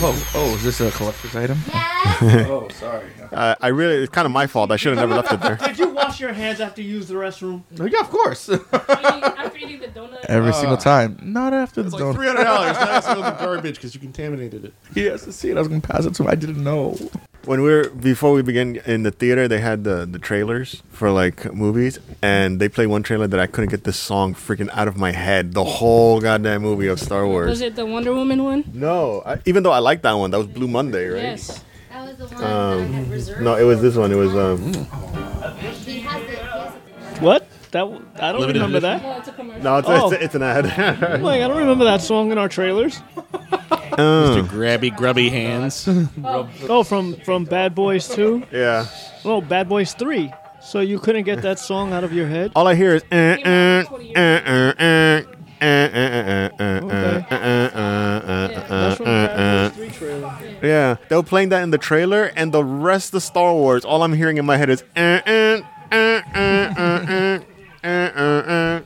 Oh, oh, is this a collector's item? oh, sorry. Uh, I really, it's kind of my fault. I should have never left it there. Did you wash your hands after you used the restroom? Oh, yeah, of course. After eating the donut. Every single time. Not after the It's like donut. three hundred dollars. Now it's in the garbage because you contaminated it. He has to see it. I was gonna pass it to him. I didn't know. When we were before we began in the theater, they had the the trailers for like movies, and they played one trailer that I couldn't get this song freaking out of my head. The whole goddamn movie of Star Wars. Was it the Wonder Woman one? No, I, even though I like that one, that was Blue Monday, right? Yes. That was the one Um, that I had reserved. No, it was this one. It was um. He has the, he has the What? That w- I don't Limited remember edition? that. Oh, it's a commercial. No, it's, Oh. it's, it's an ad. Like I don't remember that song in our trailers. Uh, Grabby, grubby hands. Oh, from from Bad Boys 2? yeah. Oh, Bad Boys 3. So you couldn't get that song out of your head? All I hear is. Uh, Came uh, out 20 uh, years uh, uh, uh, uh, uh, uh, Okay. uh, uh, uh, Yeah. uh, That's from the uh, Bad Boys 3 trailer. Yeah, they were playing that in the trailer, and the rest of Star Wars, all I'm hearing in my head is. Uh, uh, uh, uh, uh, uh, uh,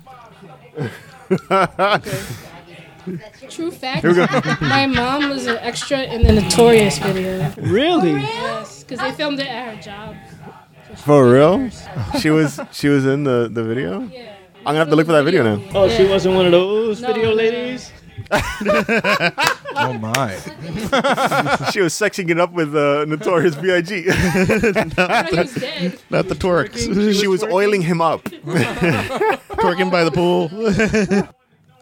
uh, True fact. my mom was an extra in the Notorious video. Really? Yes, because they filmed it at her job. For real? She was she was in the, the video? Yeah. I'm gonna have to look for that video now. Oh, she wasn't one of those No, video no. ladies? Oh my. She was sexing it up with uh, Notorious B.I.G. I know he's dead. Not the Torx. she was oiling him up. Twerking by the pool.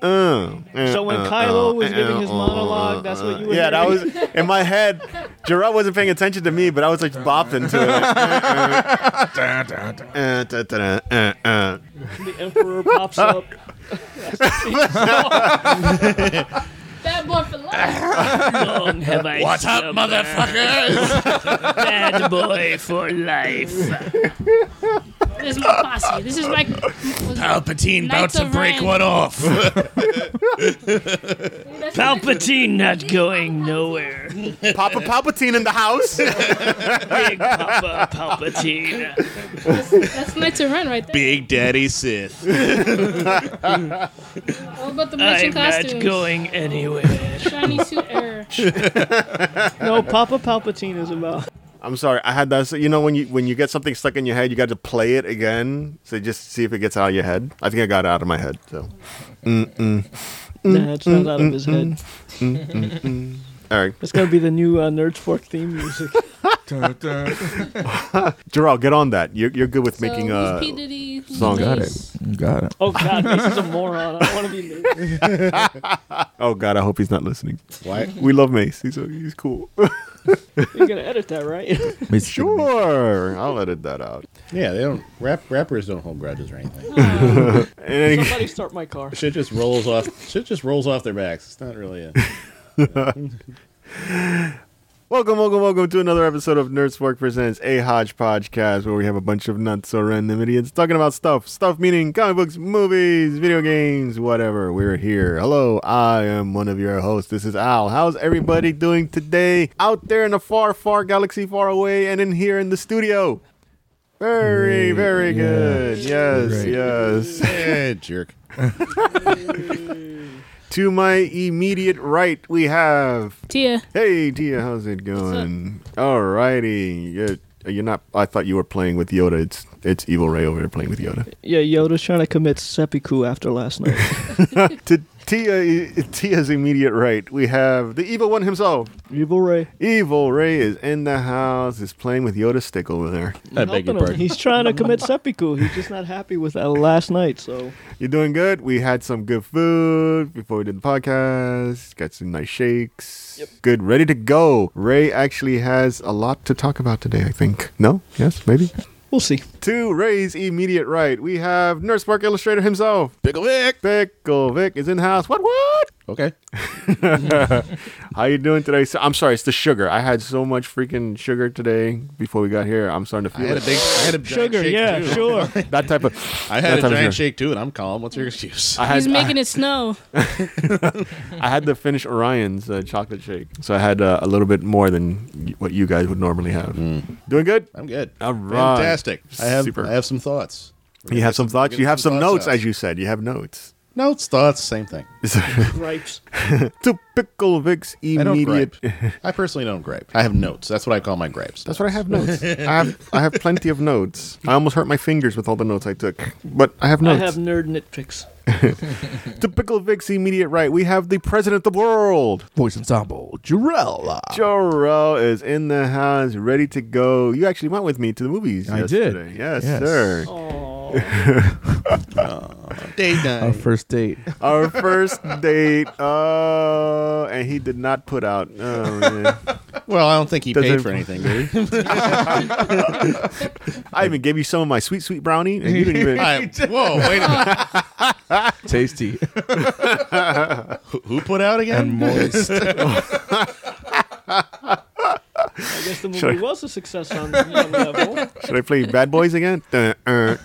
Uh, So when Kylo was giving his monologue, that's what you were Yeah, that was in my head. Gerard wasn't paying attention to me, but I was like bopping to it. Uh, uh, uh, uh, uh. The Emperor pops up. Bad boy for life. Long have I What's up, motherfuckers? Bad boy for life. This is my posse. This is my. Palpatine about Knights to of break Ren. one off. Palpatine not going nowhere. Papa Palpatine in the house. Big Papa Palpatine. That's Knights of Ren right there. Big Daddy Sith. What about the matching I'm not costumes? going anywhere. Shiny suit error. No, Papa Palpatine is about. I'm sorry, I had that. So, you know, when you when you get something stuck in your head, you got to play it again, so just see if it gets out of your head. I think I got it out of my head. So, Nah, it's not out of mm, his mm, head. Mm, all right, It's gonna be the new uh, Nerd Spark theme music. Dun, dun. Gerald, get on that. You're you're good with So, making who's uh P. Diddy? Who's song. Got Mase? Got it. Oh God, Mase is a moron. I don't want to be Mase. Oh God, I hope he's not listening. Why? We love Mase. He's he's cool. You're gonna edit that, right? sure, I'll edit that out. Yeah, they don't. Rap rappers don't hold grudges or anything. And then- Somebody start my car. Shit just rolls off. Shit just rolls off their backs. It's not really a. Welcome, welcome, welcome to another episode of Nerd Spark Presents a Hodgepodge cast where we have a bunch of nuts or random idiots talking about stuff. Stuff meaning comic books, movies, video games, whatever. We're here. Hello, I am one of your hosts. This is Al. How's everybody doing today out there in a far, far galaxy far away and in here in the studio? Very, very good. Yes, Great. yes. Eh, jerk. To my immediate right, we have Tia. Hey Tia, how's it going? Alrighty. You're, uh, you're not I thought you were playing with Yoda. It's it's Evil Ray over there playing with Yoda. Yeah, Yoda's trying to commit seppuku after last night. to Tia Tia's immediate right, we have the evil one himself. Evil Ray. Evil Ray is in the house, is playing with Yoda's stick over there. I beg your pardon. He's trying to commit seppuku. He's just not happy with that last night. So you're doing good? We had some good food before we did the podcast. Got some nice shakes. Yep. Good, ready to go. Ray actually has a lot to talk about today, I think. No? Yes, maybe? We'll see. To Ray's immediate right, we have Nerd Spark Illustrator himself. Pickle Vic. Pickle Vic is in house. What? What? Okay. How you doing today? So, I'm sorry, it's the sugar. I had so much freaking sugar today before we got here. I'm starting to feel I feel had a it. big. I had a giant Sugar, shake yeah, too. sure. that type of. I that had a type of giant sugar. shake too, and I'm calm. What's your excuse? I had, He's making I, it snow. I had to finish Orion's uh, chocolate shake, so I had uh, a little bit more than y- what you guys would normally have. Doing good? I'm good. All right. Fantastic. I have. Super. I have some thoughts. We're You gonna have get some thoughts. get You have some notes, out. as you said. You have notes. No, it's, no, it's the same thing. Gripes. Typical Vic's I don't immediate. gripe. I personally don't gripe. I have notes. That's what I call my gripes. That's what I have notes. I have I have plenty of notes. I almost hurt my fingers with all the notes I took, but I have notes. I notes. have nerd nitpicks. Typical Vic's immediate right. We have the president of the world. Voice ensemble, Jarell. Jor-El is in the house, ready to go. You actually went with me to the movies. I did. yesterday. Yes, Yes. sir. Oh, Date night. Our first date. Our first date. Oh, and he did not put out. Oh, man. well, I don't think he Does paid it- for anything, did he? I even gave you some of my sweet, sweet brownie, and you didn't even. I, whoa, wait a minute. Tasty Who, who put out again? and moist. I guess the movie was a success on one level. Should I play Bad Boys again? Dun, uh,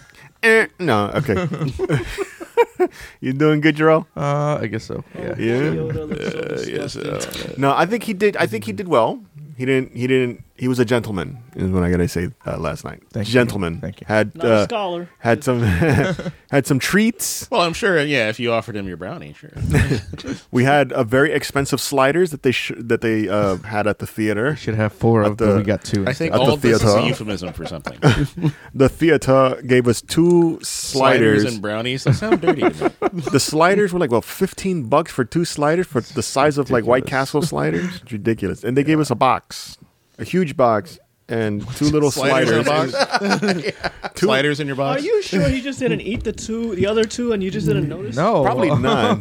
eh. No, okay. you doing good, Jarrell? Uh, I guess so. Yeah. Yeah. Yoda looks yes, disgusting. No, I think he did. I think he did well. He didn't. He didn't. He was a gentleman. Is what I gotta say. Uh, last night, Thank you. gentleman. Thank you. Had Not a uh, scholar. had some had some treats. Well, I'm sure. Yeah, if you offered him your brownie, sure. We had a very expensive sliders that they sh- that they uh, had at the theater. Should have four of, the- but we got two. I think At the all of this is a theater. euphemism for something. The theater gave us two sliders. and brownies. That sound dirty. To me. the sliders were like well, fifteen bucks for two sliders for the size of like White Ridiculous. Castle sliders. It's ridiculous. And they gave us a box, a huge box, and two little Sliders sliders. in a box. Sliders in your box. Are you sure he just didn't eat the two, the other two, and you just didn't notice? no, Probably none.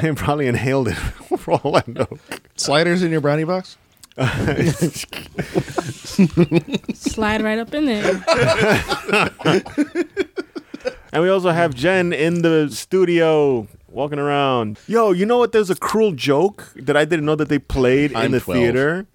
He probably inhaled it for all I know. Sliders in your brownie box. Slide right up in there. And we also have Jen in the studio walking around. Yo, you know what? There's a cruel joke that I didn't know that they played in I'm the 12. theater.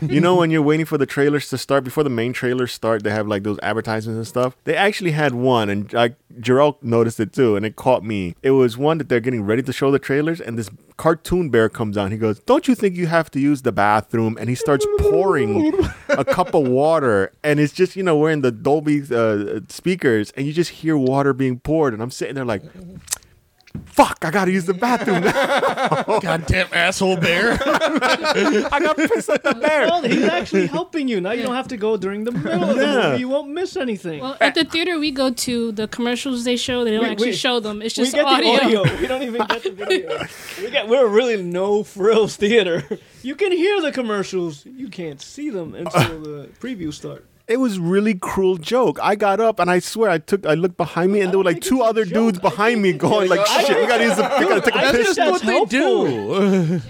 you know when you're waiting for the trailers to start before the main trailers start, they have like those advertisements and stuff. They actually had one, and like Jarrell noticed it too, and it caught me. It was one that they're getting ready to show the trailers, and this cartoon bear comes on. He goes, "Don't you think you have to use the bathroom?" And he starts pouring a cup of water, and it's just you know we're in the Dolby uh, speakers, and you just hear water being poured, and I'm sitting there like. Fuck! I gotta use the bathroom. Goddamn asshole bear. I got pissed at the bear. Well, he's actually helping you. Now you don't have to go during the middle of the Yeah. movie. You won't miss anything. Well, at the theater we go to, the commercials they show, they don't We- actually we- show them. It's we just get audio. the audio. We don't even get the video. We get, we're really no frills theater. You can hear the commercials. You can't see them until the previews start. It was really cruel joke. I got up and I swear I took I looked behind me and there were like two other joke. dudes behind me going like shit. We gotta use the we gotta take a I piss. think that's helpful.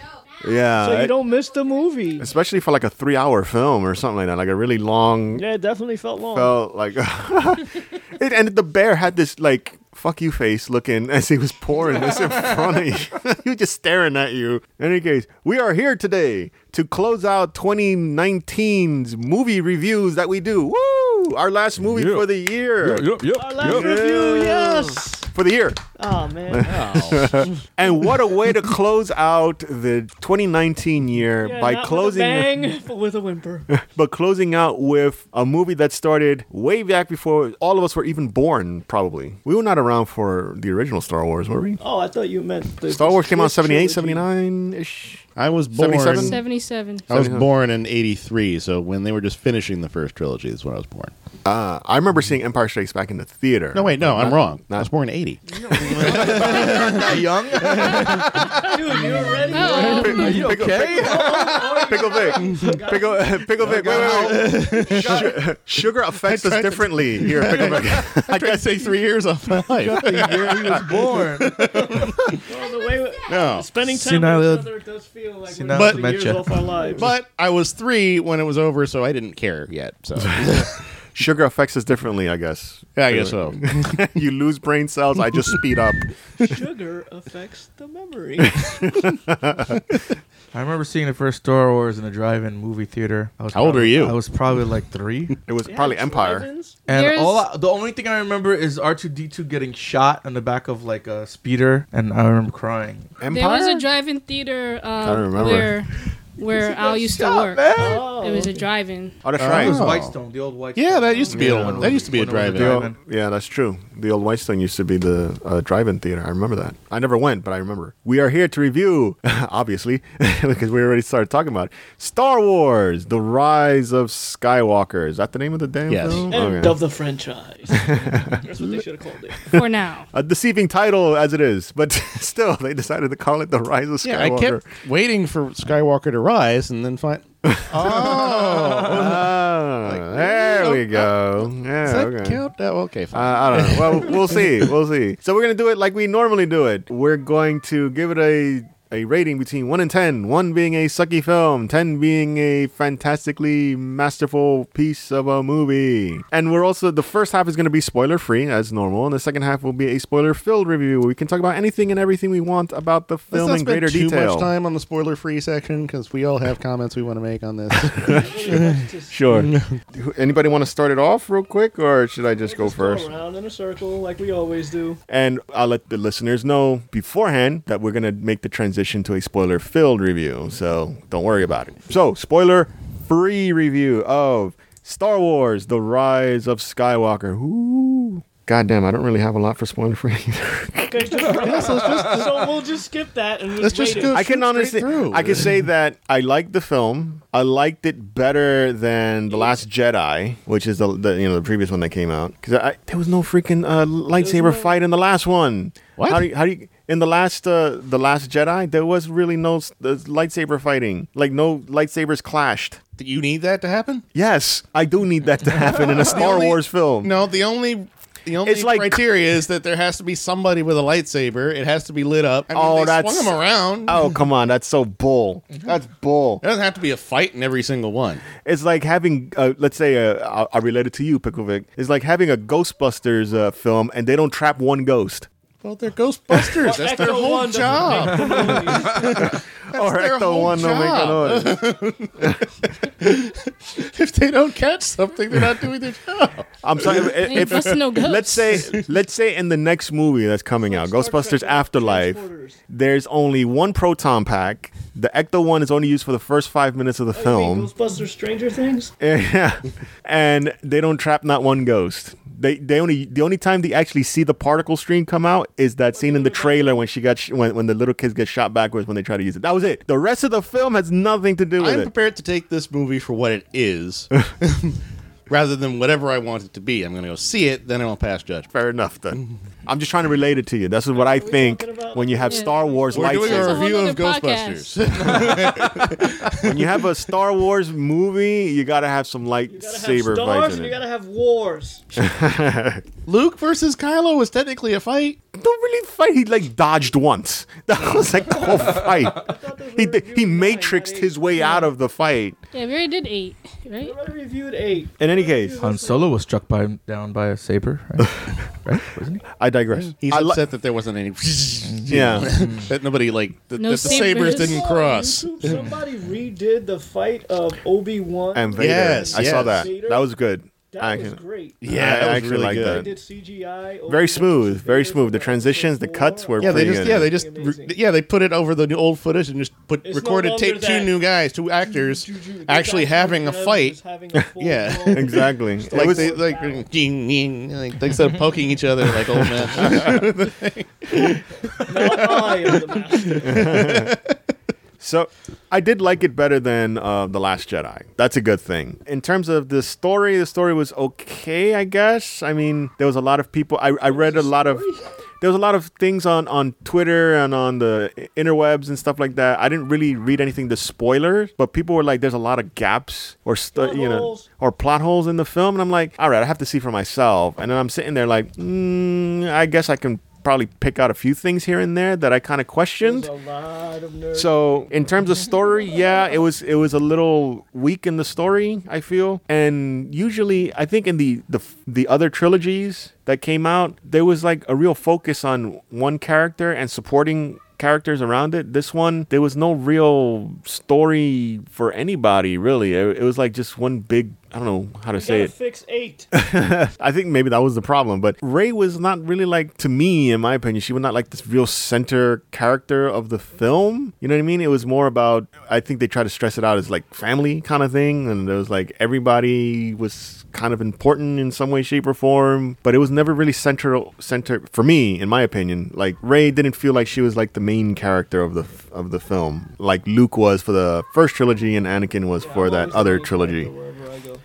Yeah, So you don't miss the movie. especially for like a three hour film or something like that, like a really long. Yeah, it definitely felt long. Felt like it, and the bear had this like fuck you face looking as he was pouring this in front of you. he was just staring at you. In any case, we are here today to close out 2019's movie reviews that we do. Woo! Our last movie Yeah. for the year. Yep, yep, Our last yep. review, yes. For the year. Oh man. Oh. And what a way to close out the 2019 year Yeah, by closing with a bang, but with a whimper. but closing out with a movie that started way back before all of us were even born probably. We were not around for the original Star Wars, were we? Oh, I thought you meant the Star Wars came out 78, 79ish. I was born. 77? 77. I was born in '83, so when they were just finishing the first trilogy is when I was born. Uh, I remember seeing Empire Strikes Back in the theater. No, wait, no, I'm wrong. I was born in '80. Young? Dude, you were ready. Are you okay? Pickle Vic. Pickle, Pickle Vic. Wait, wait, wait. Su- Sugar affects us differently here, Pickle Vic. I tried to say three years off my life. the year he was born. Well, the way No, spending time Senile- with each other does feel like senile we're but, years dementia. off our lives. but I was three when it was over, so I didn't care yet. So Sugar affects us differently, I guess. yeah, I guess so. you lose brain cells, I just speed up. sugar affects the memory. I remember seeing the first Star Wars in a drive-in movie theater. I was How old are you? I was probably like three. It was They probably Empire. drive-ins? And There's- all I, the only thing I remember is R two D two getting shot on the back of like a speeder, and I remember crying. Empire? There was a drive-in theater uh, I don't remember. where where Al used to work. Oh, It was a drive-in. Oh, that's Oh. right. It was Oh. Whitestone, the old Whitestone. Yeah, that used to be Yeah. a, that used to be a When it was drive-in. The drive-in. old- yeah, that's true. The old Whitestone used to be the uh, drive-in theater. I remember that. I never went, but I remember. We are here to review, obviously, because we already started talking about it. Star Wars: The Rise of Skywalker. Is that the name of the damn Yes. film? End Okay. of the franchise. That's what they should have called it. For now. A deceiving title as it is, but still, they decided to call it The Rise of Skywalker. Yeah, I Skywalker. kept waiting for Skywalker to rise, and then find. Oh, Ah, there we go. does Yeah, that okay. count? Oh, okay, Uh, fine. I don't know. Well, we'll see. We'll see. So we're gonna do it like we normally do it. We're going to give it a a rating between one and ten. One being a sucky film, ten being a fantastically masterful piece of a movie. And we're also the first half is gonna be spoiler free as normal, and the second half will be a spoiler filled review. where We can talk about anything and everything we want about the Let's film in greater detail. spend too detail. much time on the spoiler-free section because we all have comments we want to make on this. Sure. Anybody want to start it off real quick, or should I just go Just first? around in a circle like we always do. And I'll let the listeners know beforehand that we're going to make the transition to a spoiler filled review. So don't worry about it. So, spoiler free review of Star Wars The Rise of Skywalker. Ooh. God damn, I don't really have a lot for spoiler free. Okay, just, so we'll just skip that and Let's just go- I can honestly, through. I can say that I liked the film. I liked it better than the Last Jedi, which is the, the you know the previous one that came out. Because there was no freaking uh, lightsaber no- fight in the last one. What? How do you, how do you in the last uh, the Last Jedi? There was really no s- uh, lightsaber fighting. Like no lightsabers clashed. Do you need that to happen? Yes, I do need that to happen in a Star only- Wars film. No, the only the only It's like- criteria is that there has to be somebody with a lightsaber. It has to be lit up. I mean, Oh, they that's- swung them around. Oh come on, that's so bull. That's bull. It doesn't have to be a fight in every single one. It's like having, uh, let's say, uh, I'll, I'll relate it to you, Picklevic. It's like having a Ghostbusters uh, film and they don't trap one ghost. Well, they're Ghostbusters. That's their whole One doesn't job. or their Ecto whole One don't make a job. noise. if they don't catch something, they're not doing their job. I'm sorry. if- Ain't if, busting no ghosts. let's say, let's say in the next movie that's coming out, Ghostbusters Afterlife, there's only one proton pack. The Ecto One is only used for the first five minutes of the oh, film. Ghostbusters Stranger Things? Yeah, and they don't trap not one ghost. They they only the only time they actually see the particle stream come out is that scene in the trailer when she got sh- when when the little kids get shot backwards when they try to use it. That was it. The rest of the film has nothing to do with it. I'm prepared to take this movie for what it is, rather than whatever I want it to be. I'm going to go see it, then I'll pass judgment. Fair enough then. I'm just trying to relate it to you. This is what I think when you have Yeah. Star Wars We're doing lightsabers. a a whole review of nother. Ghostbusters. when you have a Star Wars movie, you gotta have some You gotta have lightsaber stars fights and you it. gotta have wars. Luke versus Kylo was technically a fight. Don't really fight. He like dodged once. That was like the whole fight. He did- he matrixed his way out of the fight. Yeah, we already did eight, right? We already reviewed eight. In any case, Han Solo was struck by down by a saber, right? right? Wasn't he? I digress. He's I li- upset that there wasn't any. Yeah. that nobody like that, No that the sabers sabers. didn't cross. Somebody redid the fight of Obi Wan. and Vader. Yes, I saw yes. that. Vader? That was good. That I was can- great. Yeah, I that was actually really like good. They that. did CGI. Obi Very smooth, very smooth. The transitions, the cuts were Yeah, they pretty just good. yeah they just Amazing. re- yeah they put it over the new old footage and just put It's no recorded longer tape two that- new guys two actors actually having a fight is having a full Yeah. exactly. Like they like ding, ding, like instead of poking each other like old men. I am the master. So I did like it better than uh, the Last Jedi. That's a good thing. In terms of the story, the story was okay, I guess. I mean, there was a lot of people. I, I read a lot of. There was a lot of things on on Twitter and on the interwebs and stuff like that. I didn't really read anything to spoilers, but people were like, "There's a lot of gaps or stu- you know or plot holes in the film," and I'm like, "All right, I have to see for myself." And then I'm sitting there like, mm, "I guess I can." Probably pick out a few things here and there that I kind of questioned. A lot of. So in terms of story, yeah, it was it was a little weak in the story. I feel, and usually I think in the the the other trilogies that came out, there was like a real focus on one character and supporting characters around it. This one, there was no real story for anybody really. It, it was like just one big I don't know how to You say it. fix eight. I think maybe that was the problem. But Rey was not really like, to me, in my opinion, she was not like this real center character of the film. You know what I mean? It was more about, I think they tried to stress it out as like family kind of thing. And it was like everybody was kind of important in some way, shape, or form. But it was never really central, center for me, in my opinion. Like Rey didn't feel like she was like the main character of the of the film, like Luke was for the first trilogy and Anakin was for I'm that other trilogy.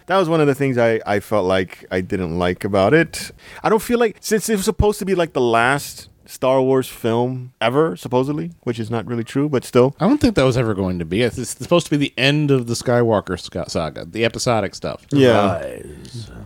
Character wherever I go. That was one of the things I, I felt like I didn't like about it. I don't feel like since it was supposed to be like the last Star Wars film ever, supposedly, which is not really true, but still. I don't think that was ever going to be. It's, it's supposed to be the end of the Skywalker saga, the episodic stuff. Yeah.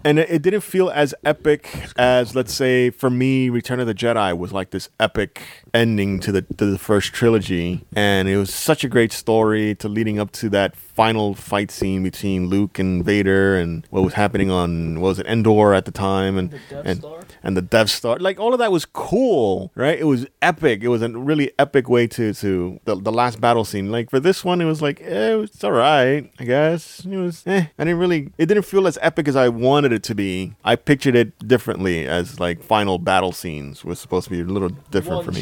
And it, it didn't feel as epic as, let's say, for me, Return of the Jedi was like this epic ending to the to the first trilogy, and it was such a great story to leading up to that final fight scene between Luke and Vader, and what was happening on what was it Endor at the time, and The and Star? And the Death Star. Like all of that was cool, right? It was epic. It was a really epic way to to the, the last battle scene. Like for this one, it was like eh, it's all right, I guess. It was eh. I didn't really. It didn't feel as epic as I wanted it to be. I pictured it differently as like final battle scenes was supposed to be a little different One for me.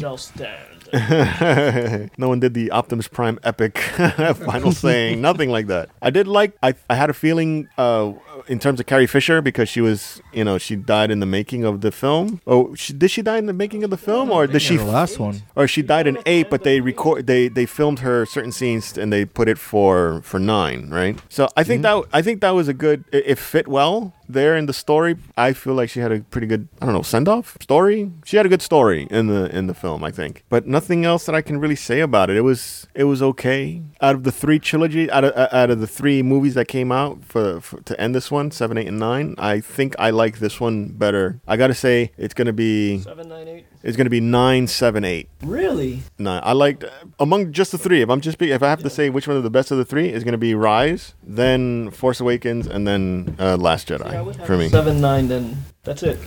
no one did the Optimus Prime epic final saying, nothing like that. I did like, I, I had a feeling uh, in terms of Carrie Fisher because she was, you know, she died in the making of the film. Oh, she, did she die in the making of the film or did she? the last one. Or she died in eight, but they record they they filmed her certain scenes and they put it for for nine, right? So I think that I think that was a good. It, it fit well there in the story. I feel like she had a pretty good I don't know send off story. She had a good story in the in the film, I think. But nothing else that I can really say about it. It was it was okay. Out of the three trilogy, out of out of the three movies that came out for, for to end this one, seven, eight, and nine, I think I like this one better. I got to say it's gonna be Seven, nine, eight. It's gonna be nine, seven, eight. Really? No, I liked among just the three. If I'm just be, if I have to say which one of the best of the three is going to be Rise, then Force Awakens, and then uh, Last Jedi Yeah, have for me. Seven, nine, then that's it.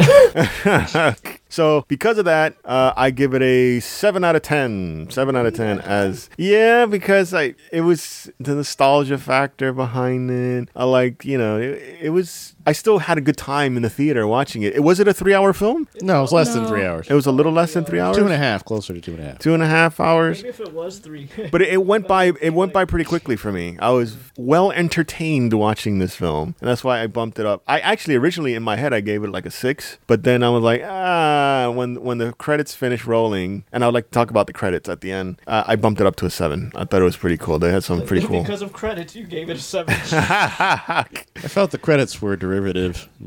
so because of that, uh, I give it a seven out of ten. Seven out of ten. As yeah, because I it was the nostalgia factor behind it. I like you know it, it was. I still had a good time in the theater watching it. it was it a three hour film? No, it's less than three hours. It was a little less than three hours. Two and a half, closer to two and a half. Two and a half hours. Maybe if it was three. But it, it went by. It went by pretty quickly for me. I was well entertained watching this film, and that's why I bumped it up. I actually originally in my head I gave it like a six, but then I was like, ah, when when the credits finished rolling, and I would like to talk about the credits at the end. Uh, I bumped it up to a seven. I thought it was pretty cool. They had some pretty cool. because of credits, you gave it a seven. I felt the credits were derivative,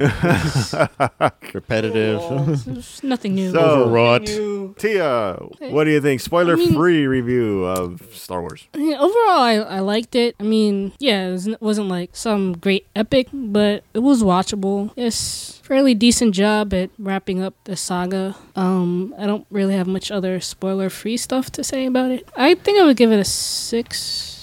repetitive, It's nothing new. So- overwrought. You- Tia, what do you think? Spoiler free review of Star Wars. I mean, overall, I, I liked it. I mean, yeah, it wasn't, wasn't like some great epic, but it was watchable. It's fairly decent job at wrapping up the saga. Um, I don't really have much other spoiler-free stuff to say about it. I think I would give it a six.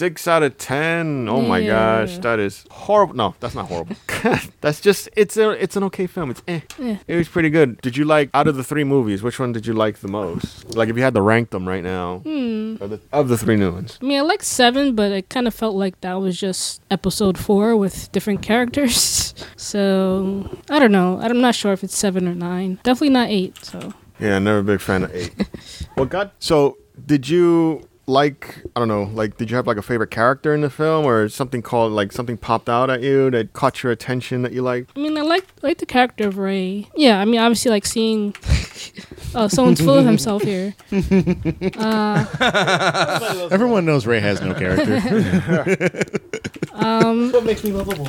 Six out of ten. Oh my Yeah. gosh, that is horrible. No, that's not horrible. that's just it's a it's an okay film. It's eh. Yeah. It was pretty good. Did you like out of the three movies? Which one did you like the most? Like if you had to rank them right now, Hmm. of, the, of the three new ones. I mean, I like seven, but it kind of felt like that was just episode four with different characters. So I don't know. I'm not sure if it's seven or nine. Definitely not eight. So Yeah, never a big fan of eight. well, God. So did you? Like I don't know, like did you have like a favorite character in the film, or something called like something popped out at you that caught your attention that you liked? I mean, I like like the character of Rey. Yeah, I mean, obviously, like seeing. oh, someone's full of himself here. Uh, Everyone knows Ray has no character. um, what makes me lovable?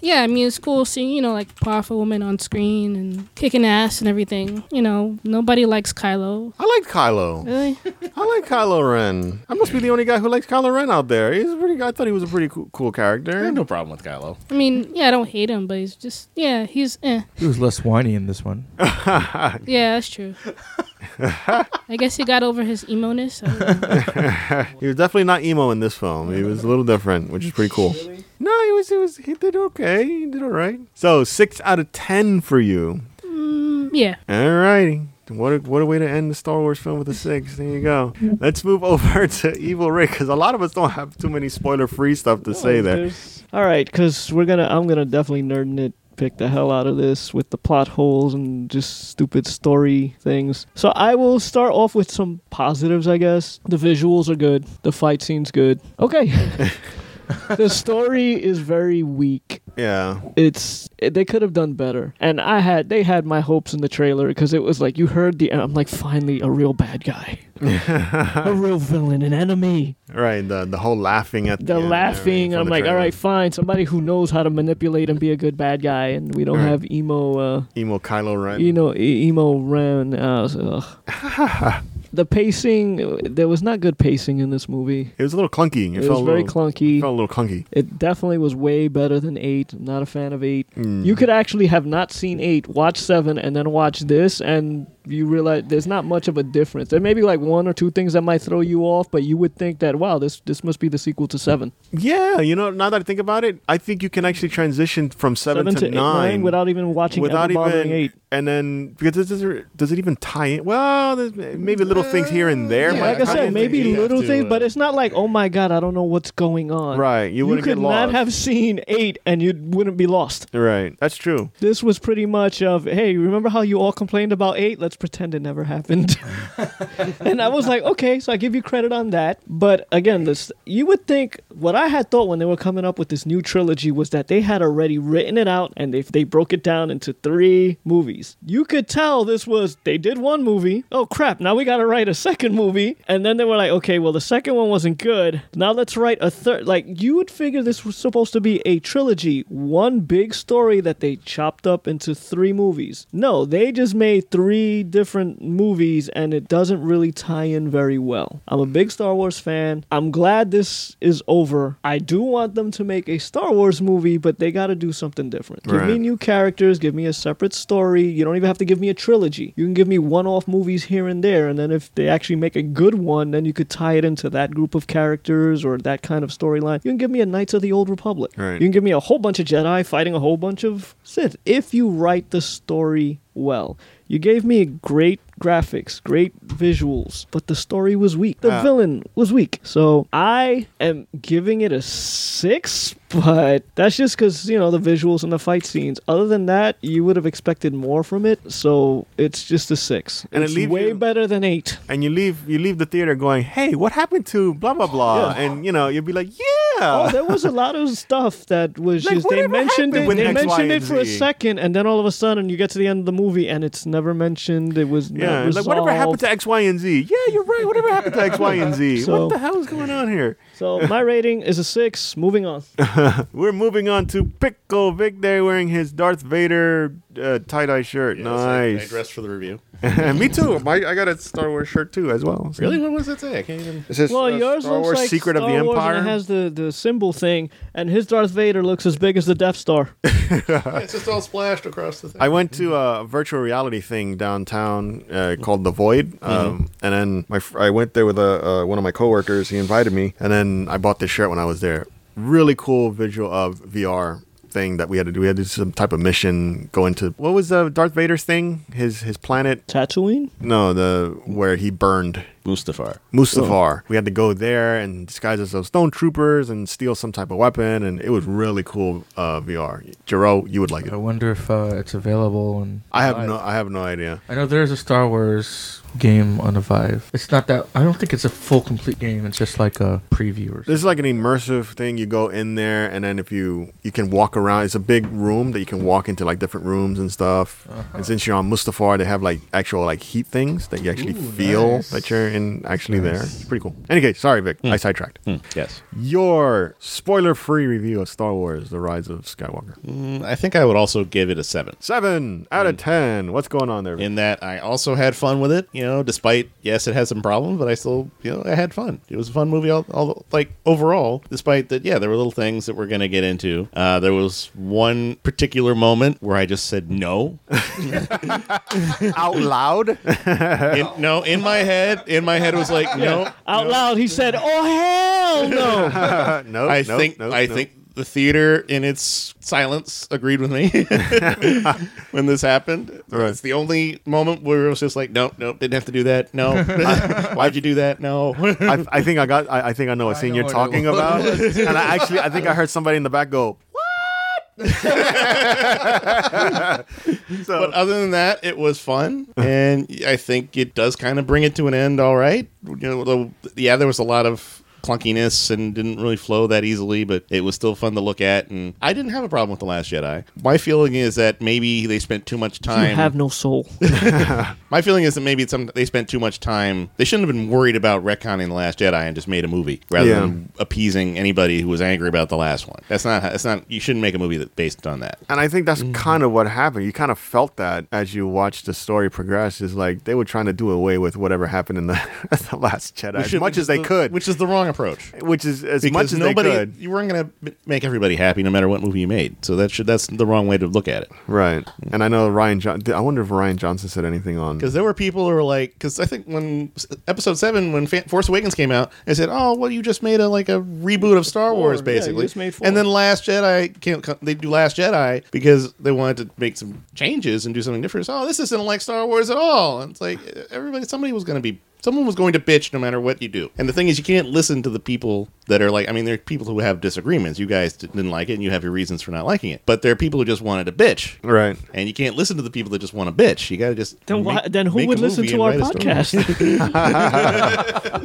yeah, I mean, it's cool seeing you know like powerful women on screen and kicking ass and everything. You know, nobody likes Kylo. I like Kylo. Really? I like Kylo Ren. I must be the only guy who likes Kylo Ren out there. He's a pretty. I thought he was a pretty cool, cool I character. have no problem with Kylo. I mean, yeah, I don't hate him, but he's just yeah, he's eh. He was less whiny in this one. Yeah, that's true. I guess he got over his emo ness. I. He was definitely not emo in this film. He was a little different, which is pretty cool. Really? No, he was. He was. He did okay. He did all right. So six out of ten for you. Mm, yeah. All righty. What a, what a way to end the Star Wars film with a six. There you go. Let's move over to Evil Rick because a lot of us don't have too many spoiler free stuff to say there. All right, because we're gonna, I'm gonna definitely nerd nit pick the hell out of this with the plot holes and just stupid story things. So I will start off with some positives, I guess. The visuals are good. The fight scene's good. Okay. the story is very weak. Yeah. It's it, they could have done better, and I had they had my hopes in the trailer because it was like you heard the I'm like finally a real bad guy, a real villain, an enemy. Right. The the whole laughing at The end laughing, from I'm the like, all trailer. right, fine, somebody who knows how to manipulate and be a good bad guy, and we don't Right. have emo, uh, Emo Kylo Ren. you know, e- emo Ren. Uh, so. the pacing, there was not good pacing in this movie. it was a little clunky. It, It, was very little, clunky. felt a little clunky. It definitely was way better than eight. I'm not a fan of eight. Mm. You could actually have not seen eight, watch seven, and then watch this, and you realize there's not much of a difference. There may be like one or two things that might throw you off, but you would think that wow, this this must be the sequel to seven, Yeah, you know, now that I think about it, I think you can actually transition from seven, to, eight, nine, without even watching without ever even eight. and then because does it, does it even tie in? Well, maybe little things here and there. Yeah, but Like I I said, maybe think you little to, things, uh, but it's not like oh my god, I don't know what's going on. right, you You, wouldn't could get lost. not have seen eight, and you wouldn't be lost. right, that's true. This was pretty much of, hey, remember how you all complained about eight? Let's pretend it never happened. and I was like, okay, so I give you credit on that. But again, this you would think what I had thought when they were coming up with this new trilogy was that they had already written it out and they they broke it down into three movies. You could tell this was they did one movie. Oh crap, now we gotta write a second movie. And then they were like, okay, well the second one wasn't good. Now let's write a third like you would figure this was supposed to be a trilogy, one big story that they chopped up into three movies. No, they just made three different movies and it doesn't really tie in very well. I'm a big Star Wars fan. I'm glad this is over. I do want them to make a Star Wars movie, but they got to do something different. Give me new characters, give me a separate story. You don't even have to give me a trilogy. You can give me one-off movies here and there and then if they actually make a good one, then you could tie it into that group of characters or that kind of storyline. You can give me a Knights of the Old Republic. Right. You can give me a whole bunch of Jedi fighting a whole bunch of Sith if you write the story well. You gave me great graphics, great visuals, but the story was weak. The Uh, villain was weak. So I am giving it a six, but that's just because, you know, the visuals and the fight scenes. Other than that, you would have expected more from it. So it's just a six. And it it's leaves way you- better than eight. And you leave you leave the theater going, hey, what happened to blah blah blah? Yeah. And you know you'll be like, oh, yeah. Oh, there was a lot of stuff that was Like, just they mentioned it. They X, Y, mentioned it for a second, and then all of a sudden you get to the end of the movie and it's never mentioned. It was yeah, like whatever happened to X, Y, and Z? Yeah, you're right. Whatever happened to X, Y, and Z? So- what the hell is going on here? So my rating is a six. Moving on. We're moving on to Pickle Vic there wearing his Darth Vader uh, tie dye shirt. Yes, I, I nice. dressed for the review. Me too. My, I got a Star Wars shirt too as well. So- Really? What was that say? I can't even. It says, Well, uh, yours Star looks Wars like Secret Star of the Wars Empire. and it has the the symbol thing, and his Darth Vader looks as big as the Death Star. Yeah, it's just all splashed across the thing. I went to a virtual reality thing downtown uh, called The Void, um, and then my fr- I went there with a, uh, one of my coworkers. He invited me, and then I bought this shirt when I was there. Really cool visual of VR thing that we had to do. We had to do some type of mission, go into what was uh, Darth Vader's thing? His his planet? Tatooine. No, the where he burned. Mustafar. Mustafar. We had to go there and disguise ourselves stormtroopers and steal some type of weapon, and it was really cool uh, VR. Jero, you would like it. I wonder if uh, it's available. And I have no, I have no idea. I know there's a Star Wars game on the Vive. It's not that. I don't think it's a full complete game. It's just like a preview or. This is like an immersive thing. You go in there, and then if you you can walk around, it's a big room that you can walk into like different rooms and stuff. And since you're on Mustafar, they have like actual like heat things that you actually Ooh, feel nice. that you're in actually there. It's pretty cool. Anyway, sorry Vic, I sidetracked. Hmm, yes. Your spoiler-free review of Star Wars: The Rise of Skywalker. Mm, I think I would also give it a seven. Seven out of ten. What's going on there? Vic? In that I also had fun with it. You know, despite yes, it had some problems, but I still, you know, I had fun. It was a fun movie. All, all like overall, despite that, yeah, there were little things that we're gonna get into. Uh, there was one particular moment where I just said no. Out loud. In, no, in my head, in my head was like no. Out loud, he said, "Oh hell no!" no, I no, think no, I no. think the theater in its silence agreed with me when this happened. Right. It's the only moment where it was just like, nope, nope, didn't have to do that. No, why'd you do that? No. I, I think I got. I, I think I know what I scene know you're what it talking about. and I actually, I think I heard somebody in the back go, "What?" so, but other than that, it was fun, and I think it does kind of bring it to an end. All right, you know, yeah, there was a lot of clunkiness and didn't really flow that easily, but it was still fun to look at, and I didn't have a problem with the Last Jedi. My feeling is that maybe they spent too much You time. have no soul. My feeling is that maybe some they spent too much time. They shouldn't have been worried about retconning the Last Jedi and just made a movie rather Yeah. than appeasing anybody who was angry about the last one. That's not. That's not. You shouldn't make a movie that based on that. and I think that's Mm-hmm. kind of what happened. You kind of felt that as you watched the story progress. Is like they were trying to do away with whatever happened in the, the Last Jedi as much as they the- could, which is the wrong approach. which is as because much as nobody they could. you weren't going to make everybody happy no matter what movie you made. So that should that's the wrong way to look at it. Right. And I know Rian. John- I wonder if Rian Johnson said anything on. Because there were people who were like, because I think when episode seven, when Fa- Force Awakens came out, they said, "Oh, well, you just made a like a reboot of Star Four, Wars, yeah, you basically." just made and then Last Jedi came. co- They do Last Jedi because they wanted to make some changes and do something different. So, oh, this isn't like Star Wars at all. And it's like everybody, somebody was going to be. Someone was going to bitch no matter what you do. And the thing is, you can't listen to the people that are like, I mean, there are people who have disagreements. You guys didn't like it and you have your reasons for not liking it. But there are people who just wanted to bitch. right. And you can't listen to the people that just want to bitch. You got to just Then why, make- then who make would a listen to our write a story. podcast?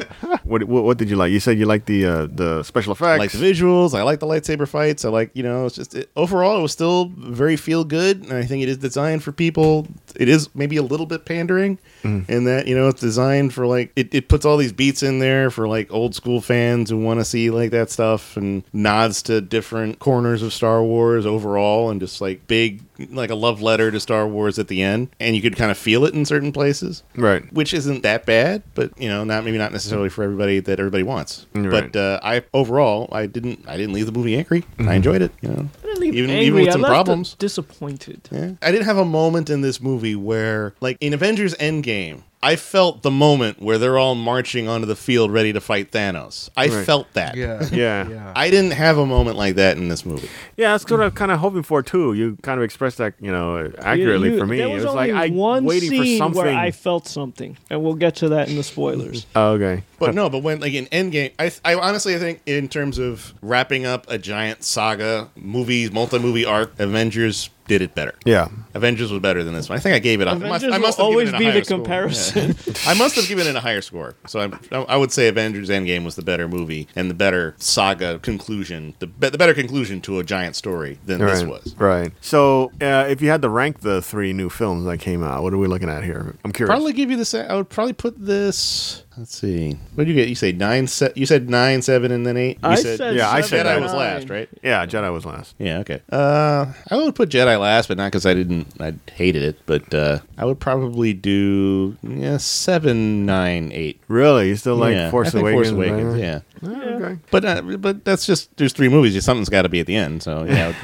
What, what what did you like? You said you liked the uh, the special effects. I like the visuals. I like the lightsaber fights. I like you know. It's just it, overall, it was still very feel good, and I think it is designed for people. It is maybe a little bit pandering mm. in that you know it's designed for like it, it puts all these beats in there for like old school fans who want to see like that stuff and nods to different corners of Star Wars overall, and just like big like a love letter to Star Wars at the end, and you could kind of feel it in certain places Right. which isn't that bad, but you know, not maybe not necessarily for everybody that everybody wants. Right. But uh, I overall, I didn't, I didn't leave the movie angry. I enjoyed it. You know, I didn't leave even angry. even with I some left problems. disappointed. Yeah. I didn't have a moment in this movie where, like in Avengers Endgame, I felt the moment where they're all marching onto the field ready to fight Thanos. I Right. felt that. Yeah. Yeah. Yeah. I didn't have a moment like that in this movie. Yeah, that's what I'm kind of hoping for too. You kind of expressed that, you know, accurately You- you- for me. There It was, was like only I one waiting for scene something. where I felt something, and we'll get to that in the spoilers. oh, okay. But no, but when like in Endgame, I I honestly I think in terms of wrapping up a giant saga, movies, multi-movie arc, Avengers did it better. Yeah. Avengers was better than this one. I think I gave it. a- I must, Avengers I must will have always it a be the score. comparison. Yeah. I must have given it a higher score. So I'm, I would say Avengers Endgame was the better movie and the better saga conclusion, the, be- the better conclusion to a giant story than this was. Right. So, uh, if you had to rank the three new films that came out, what are we looking at here? I'm curious. Probably give you the. sa- I would probably put this. Let's see. What did you get? You say nine. Se- you said nine, seven, and then eight. You I said Yeah, I Jedi said that. was nine. last, right? Yeah, Jedi was last. Yeah, okay. Uh, I would put Jedi last, but not because I didn't. I hated it, but uh, I would probably do yeah, seven, nine, eight. Really? You still like yeah, Force I think Awakens? Force Awakens, right? yeah. Oh, okay. But uh, but that's just there's three movies. Something's got to be at the end. So yeah,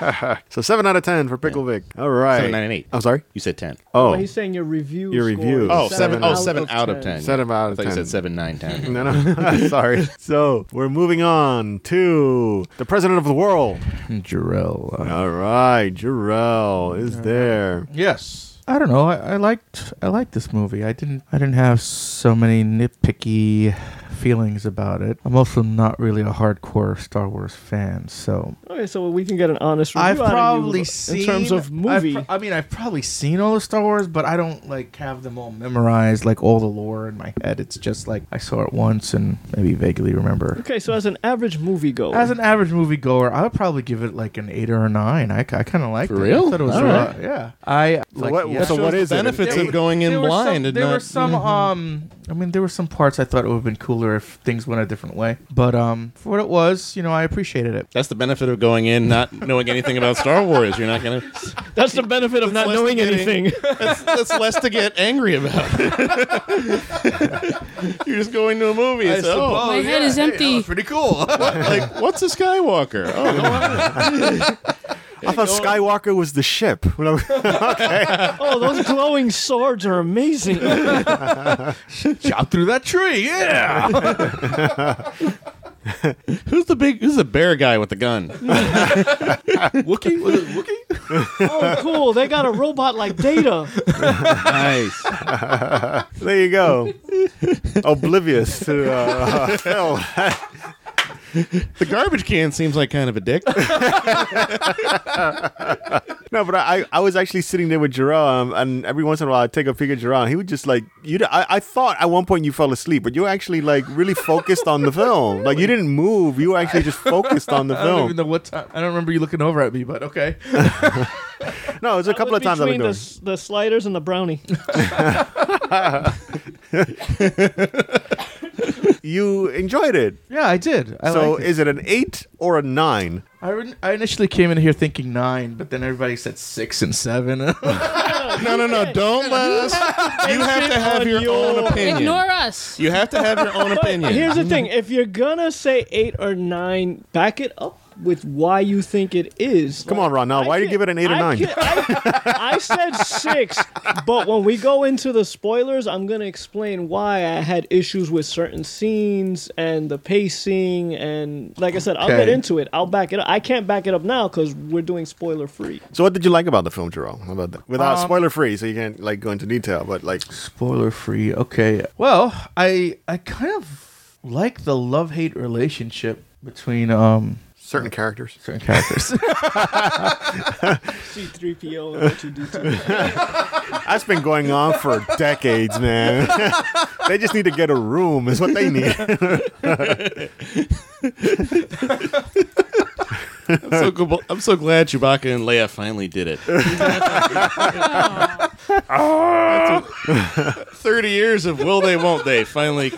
I So seven out of ten for Pickle Vic. All right. seven, nine, and eight. I'm sorry. You said ten. Oh, Well, he's saying your review. Your review. Oh, seven. Oh, seven out of ten. Seven out I of thought you said seven, nine, ten. no, no. sorry. So we're moving on to the president of the world. Jarrell. All right, Jarrell is there. Yes. I don't know. I, I liked I liked this movie. I didn't I didn't have so many nitpicky feelings about it. I'm also not really a hardcore Star Wars fan, so Okay, so we can get an honest review I've out of you probably seen in terms of movie. I've pro- I mean, I've probably seen all the Star Wars, but I don't like have them all memorized, like all the lore in my head. It's just like I saw it once and maybe vaguely remember. okay, so as an average moviegoer, As an average moviegoer, I would probably give it like an eight or a nine. I, I kind of liked For it. real? I thought it was All uh, yeah. I like, what- yeah. so what is it? benefits There- of going in there were blind some, and there were not- some um i mean there were some parts i thought it would have been cooler if things went a different way but um for what it was you know i appreciated it That's the benefit of going in not knowing anything about Star Wars. You're not gonna. that's the benefit of not less knowing getting- anything. That's, that's less to get angry about. You're just going to a movie. It's, oh, My head is empty. pretty cool like what's a Skywalker? Oh, no, I thought Skywalker was the ship. okay. oh, those glowing swords are amazing. chop through that tree yeah Who's the big? Who's the bear guy with the gun? Wookie? Was it Wookie? Oh, cool. They got a robot like Data. nice. There you go. Oblivious to uh, hell. The garbage can seems like kind of a dick. No, but I, I was actually sitting there with Jerome, um, and every once in a while I'd take a peek at Jerome. He would just like you. I, I thought at one point you fell asleep, but you were actually like really focused on the film. Like you didn't move. You were actually just focused on the I don't even film. know what time. I don't remember you looking over at me, but okay. No, it was a couple of times I between looked the, over. s- the sliders and the brownie. You enjoyed it. Yeah, I did. I so liked it. is it an eight or a nine? I, re- I initially came in here thinking nine, but then everybody said six and seven. No, no, no! Don't let us. You have to have your own opinion. Ignore us. You have to have your own opinion. Here's the thing: if you're gonna say eight or nine, back it up with why you think it is. Come on, Ron. Now, I why do you give it an eight or I nine? can- I, I said six, but when we go into the spoilers, I'm gonna explain why I had issues with certain scenes and the pacing, and like I said, I'll get into it. I'll back it up. I can't back it up now because we're doing spoiler free. So, what did you like about the film, Jerome? How about that? Without Um, spoiler free, so you can't like go into detail, but like, Spoiler free. Okay. Well, I I kind of like the love hate relationship between um certain characters. certain characters. C3PO and R2D2. That's been going on for decades, man. they just need to get a room, is what they need. I'm so, gl- I'm so glad Chewbacca and Leia finally did it. Thirty years of will they, won't they? Finally,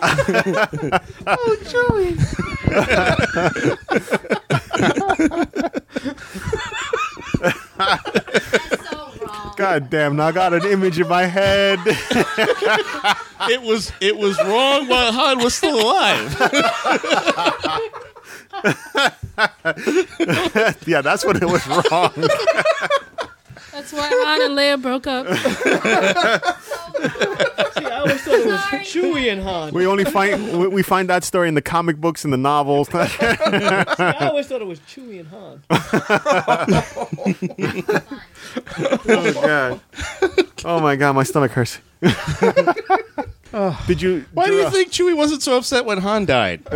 That's so wrong. God damn, now I got an image in my head. it was it was wrong while Han was still alive. yeah, that's what it was wrong. That's why Han and Leia broke up. See, I always thought it was Sorry. Chewie and Han. We only find we- we find that story in the comic books and the novels. I always thought it was Chewie and Han. oh god. Oh my god, my stomach hurts. Did you? Why do you think Chewie wasn't so upset when Han died?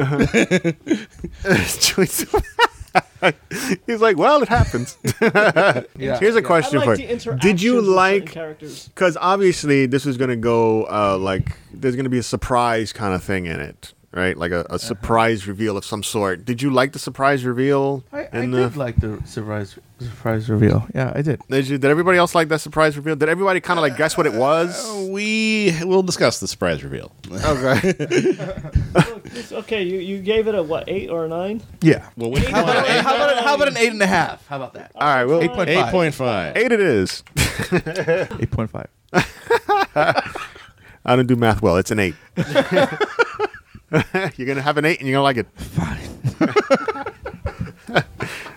He's like, well, it happens. yeah. Here's a question for like the you. Did you with certain like? characters? Because obviously, this is going to go uh, like there's going to be a surprise kind of thing in it, right? Like a, a uh-huh. surprise reveal of some sort. Did you like the surprise reveal? I, I in did the- like the surprise surprise reveal. Yeah, I did. Did, you, did everybody else like that surprise reveal? Did everybody kind of like guess what it was? Uh, we will discuss the surprise reveal. Okay. It's okay, you, you gave it a what, eight or a nine? Yeah. Well, which How about, one? how, about, how about an eight and a half? How about that? All right. Well, Eight point Eight five. point five. eight it is. Eight point five. I don't do math well. It's an eight. you're gonna have an eight, and you're gonna like it. Fine.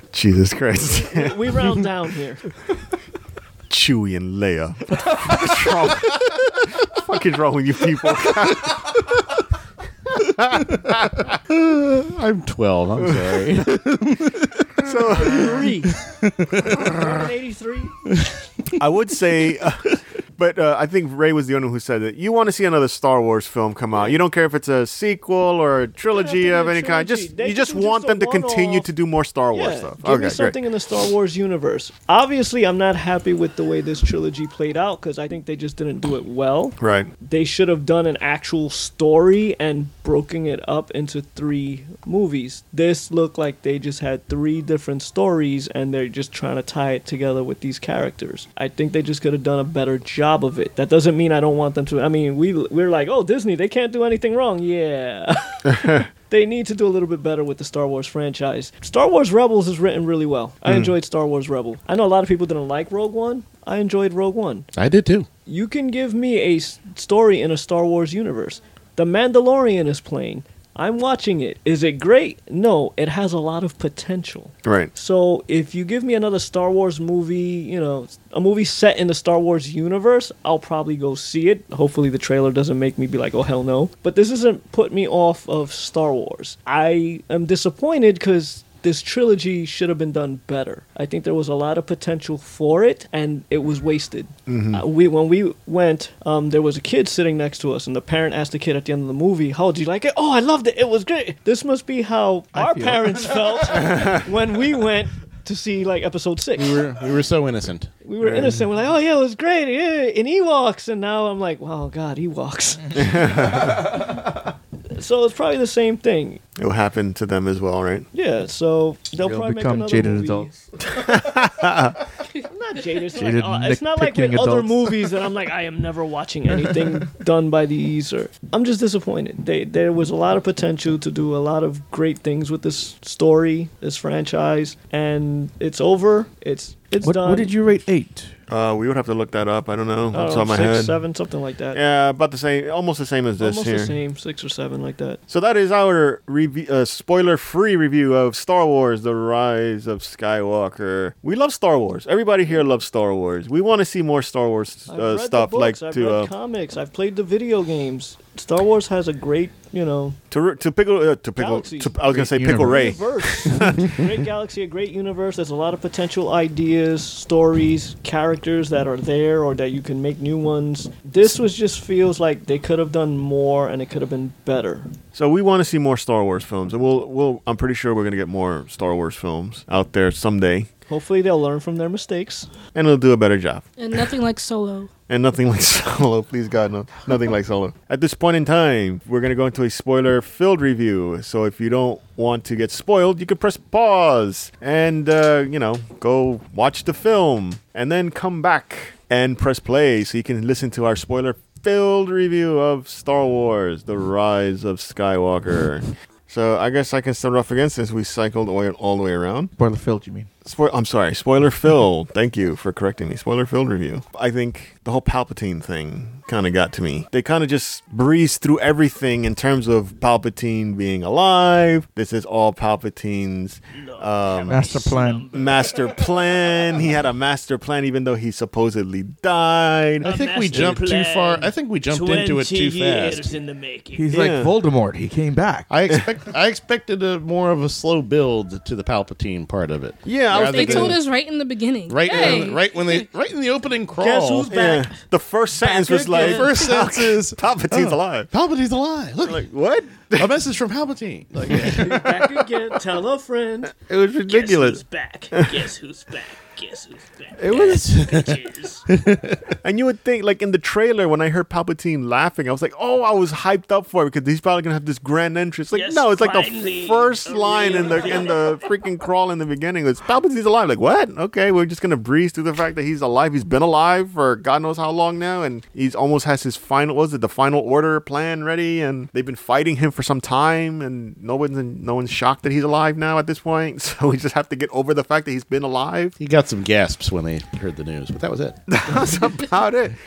Jesus Christ. We round down here. Chewie and Leia. What's wrong? What is wrong with you people? I'm twelve. I'm sorry. So Three. 83. I would say, uh, but uh, I think Ray was the only one who said that you want to see another Star Wars film come out. You don't care if it's a sequel or a trilogy of any kind. Just They you just want just them to continue to do more Star Wars Yeah, stuff. give okay, me something in the Star Wars universe. Obviously, I'm not happy with the way this trilogy played out because I think they just didn't do it well. Right. They should have done an actual story and broken it up into three movies. This looked like they just had three different stories and they're just trying to tie it together with these characters. I think they just could have done a better job of it. That doesn't mean I don't want them to. I mean, we we're like, "Oh, Disney, they can't do anything wrong." Yeah. they need to do a little bit better with the Star Wars franchise. Star Wars Rebels is written really well. I mm. enjoyed Star Wars Rebel. I know a lot of people didn't like Rogue One. I enjoyed Rogue One I did too. you can give me a story in a Star Wars universe. The Mandalorian is playing. I'm watching it. Is it great? No, it has a lot of potential. Right. So if you give me another Star Wars movie, you know, a movie set in the Star Wars universe, I'll probably go see it. Hopefully the trailer doesn't make me be like, "Oh hell no." But this doesn't put me off of Star Wars. I am disappointed cuz this trilogy should have been done better. I think there was a lot of potential for it, and it was wasted. Uh, we when we went, um, there was a kid sitting next to us, and the parent asked the kid at the end of the movie, "How did you like it?" "Oh, I loved it. It was great." This must be how our feel. parents felt when we went to see like episode six. We were we were so innocent. We were innocent. We're like, "Oh yeah, it was great." Yeah, in Ewoks, and now I'm like, "Wow, God, Ewoks." so it's probably the same thing. It will happen to them as well, right? Yeah, so they'll They'll probably become make another jaded movie. adults. Not jaded. It's, Jaded like, uh, it's not like with nitpicking other adults. movies that I'm like, I am never watching anything done by these. Or I'm just disappointed. They, there was a lot of potential to do a lot of great things with this story, this franchise, and it's over. It's it's What, done. what did you rate eight? Uh, we would have to look that up. I don't know. I Off top of my six, head. seven, something like that. Yeah, about the same, almost the same as this Almost here. the same, six or seven like that. So that is our review, uh, spoiler-free review of Star Wars: The Rise of Skywalker. We love Star Wars. Everybody here loves Star Wars. We want to see more Star Wars I've uh, read stuff, the like books, I've to read uh, comics. I've played the video games. Star Wars has a great, you know, to to pickle uh, to pickle. Galaxy. To, I was gonna say Great pickle Ray. universe. great galaxy, a great universe. There's a lot of potential ideas, stories, characters that are there, or that you can make new ones. This was just feels like they could have done more, and it could have been better. So we want to see more Star Wars films, and we'll we'll. I'm pretty sure we're gonna get more Star Wars films out there someday, Hopefully, they'll learn from their mistakes. and it'll do a better job. And nothing like Solo. And nothing like Solo, please God, no, nothing like Solo. At this point in time, we're gonna go into a spoiler-filled review. So if you don't want to get spoiled, you can press pause and uh, you know go watch the film, and then come back and press play so you can listen to our spoiler-filled review of Star Wars: The Rise of Skywalker. So I guess I can start off again since we cycled all, all the way around. Spoiler filled, you mean? Spoil- I'm sorry, spoiler filled. Thank you for correcting me. Spoiler filled review. I think the whole Palpatine thing kind of got to me. They kind of just breezed through everything in terms of Palpatine being alive. This is all Palpatine's um, Master plan. master plan. He had a master plan, even though he supposedly died. I think we master jumped too far. I think we jumped into it too fast. in the making. He's Yeah. like Voldemort. He came back. I expect I expected a more of a slow build to the Palpatine part of it. Yeah, I was Rather They thinking. told us right in the beginning. Right, Hey. in, right when they, right in the opening crawl. Guess who's Yeah, the first sentence was like, again. First sentence is Palpatine's oh, alive. Palpatine's alive. Look, Like, what? a message from Palpatine. Like, back again. Tell a friend. It was ridiculous. Guess who's back? Guess who's back? It was. And you would think, like in the trailer, when I heard Palpatine laughing, I was like, "Oh, I was hyped up for it because he's probably gonna have this grand entrance." Like, Yes, no, it's like the first line in the in the freaking crawl in the beginning was Palpatine's alive. Like, what? Okay, we're just gonna breeze through the fact that he's alive. He's been alive for God knows how long now, and he's almost has his final. Was it the final order plan ready? And they've been fighting him for some time, and no one's no one's shocked that he's alive now at this point. So we just have to get over the fact that he's been alive. he got some gasps when they heard the news, but that was it. That's about it.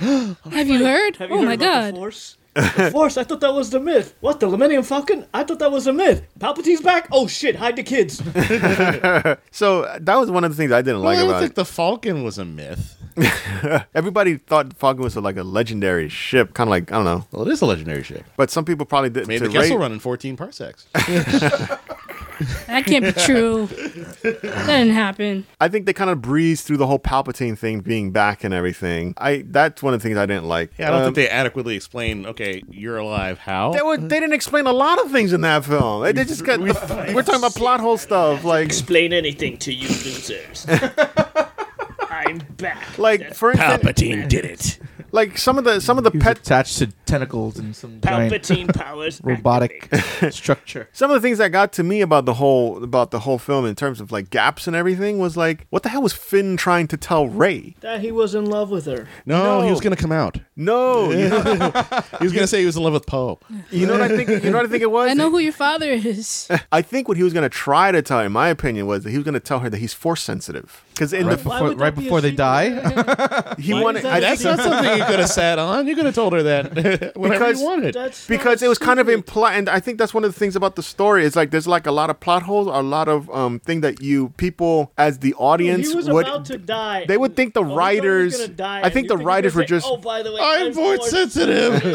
Have you heard? Have you oh heard my about The god. Force? the Force, I thought that was the myth. What, the Millennium Falcon? I thought that was a myth. Palpatine's back? Oh shit, hide the kids. So that was one of the things I didn't Well, like I don't about it. think the Falcon was a myth. Everybody thought Falcon was like a legendary ship, kind of like I don't know. Well, it is a legendary ship. But some people probably did Made to the Kessel rate- run in 14 parsecs. That can't be true. that didn't happen. I think they kind of breezed through the whole Palpatine thing being back and everything. I that's one of the things I didn't like. Yeah, I don't Um, think they adequately explained. Okay, you're alive. How? They, were, they didn't explain a lot of things in that film. They they just got. we're talking about plot hole stuff, like Explain anything to you losers. I'm back. like for instance, did it. Like some of the some of the He was pet attached to tentacles and some giant Palpatine powers. robotic structure. some of the things that got to me about the whole about the whole film in terms of like gaps and everything was like what the hell was Finn trying to tell Rey? That he was in love with her. No, he No. was going to come out. No, you know, He was going to say he was in love with Poe. you know what I think. You know what I think it was. I know who your father is. I think what he was going to try to tell, in my opinion, was that he was going to tell her that he's force sensitive. Because in Right the before, would that right be a before they secret? die. he Why wanted, is that I a think That's not something you could have sat on. You could have told her that whenever Because- you wanted. That's because it was kind of stupid. implied and i think that's one of the things about the story is like there's like a lot of plot holes a lot of um thing that you people as the audience he was would about to die. they would think the Oh, he he writers- die, I think the he was writers were say, just- Oh, by the way, I'm voice sensitive.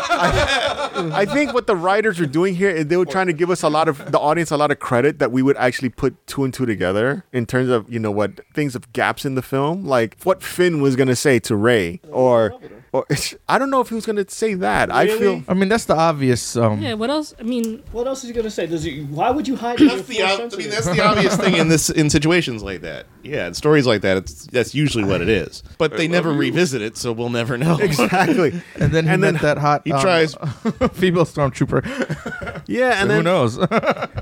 I think what the writers were doing here is they were trying to give us a lot of the audience a lot of credit that we would actually put two and two together in terms of you know what things of gaps in the film, like what Finn was gonna say to Rey, or or I don't know if he was gonna say that. I feel I mean, that's the obvious. Um, Yeah, what else? I mean, What else is he gonna say? Does he? Why would you hide? That's the, force ob- I mean, that's the obvious thing in this in situations like that. Yeah, in stories like that, it's that's usually what it is. But they never revisit it, so we'll never know. exactly. and then he And met then that hot. he um, tries. female stormtrooper. Yeah, and then Who knows?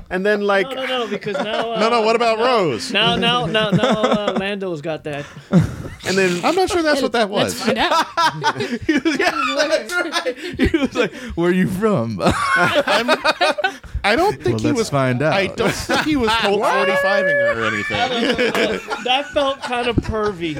and then like No, no, no, because now. Uh, No, no. What about Rose? Now, now, now, now, uh, Lando's got that. and then I'm not sure that's what that let's was. find out. He was like, "Where are you from?" I don't think well, he let's was. find out. I don't think he was told 45ing her or anything. that felt kind of pervy.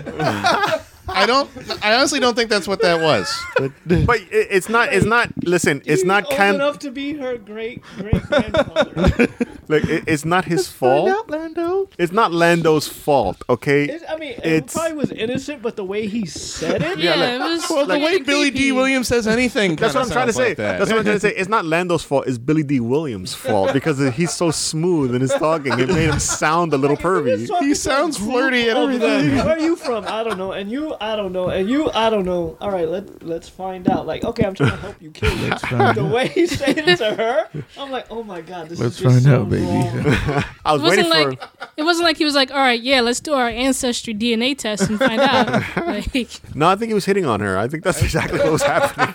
I don't. I honestly don't think that's what that was. But but it, it's not it's not listen it's He's not old can enough to be her great great grandfather. like it, it's not his Find fault. out, Lando. It's not Lando's fault. Okay. It, I mean, it It's- probably was innocent, but the way he said it, Yeah, it was. well, the way kinda Billy Dee Williams says anything. That's what I'm kinda trying to sounds say. like that. That's what I'm trying to say. It's not Lando's fault. It's Billy Dee Williams' fault because he's so smooth in his talking. It made him sound a little pervy. He sounds flirty and everything. Where are you from? I don't know. And you, I don't know. And you, I don't know. All right, let let's find out. Like, okay, I'm trying to help you kill you. find the way he said it to her, I'm like, oh my god, this Let's is just find so out, baby. wrong. I was It wasn't waiting like for. it wasn't like he was like, all right, yeah, let's do our ancestry DNA test and find out. Like, No, I think he was hitting on her. I think that's exactly what was happening.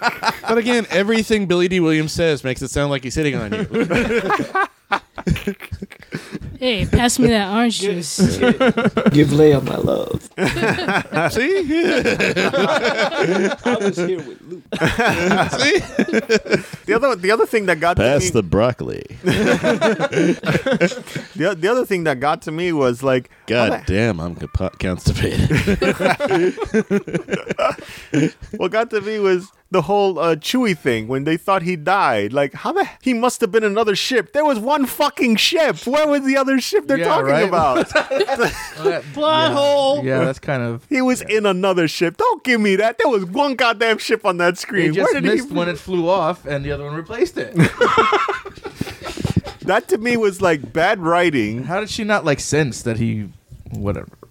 But again, everything Billy Dee Williams says makes it sound like he's hitting on you. Hey, pass me that orange juice. Give Leia my love. See? I was here with Luke. See? The other, the other thing that got to me, broccoli. the, the other thing that got to me was like, God damn, I'm compa- constipated. what got to me was the whole uh, Chewie thing when they thought he died. Like, how the he must have been another ship. There was one fucking ship. Where was the other ship they're Yeah, talking right? about? Plot hole. Yeah, that's kind of. he was in another ship. Don't give me that. There was one goddamn ship on that They screen. just Where did missed he? when it flew off, and the other one replaced it. That to me was like bad writing. How did she not like sense that he, whatever?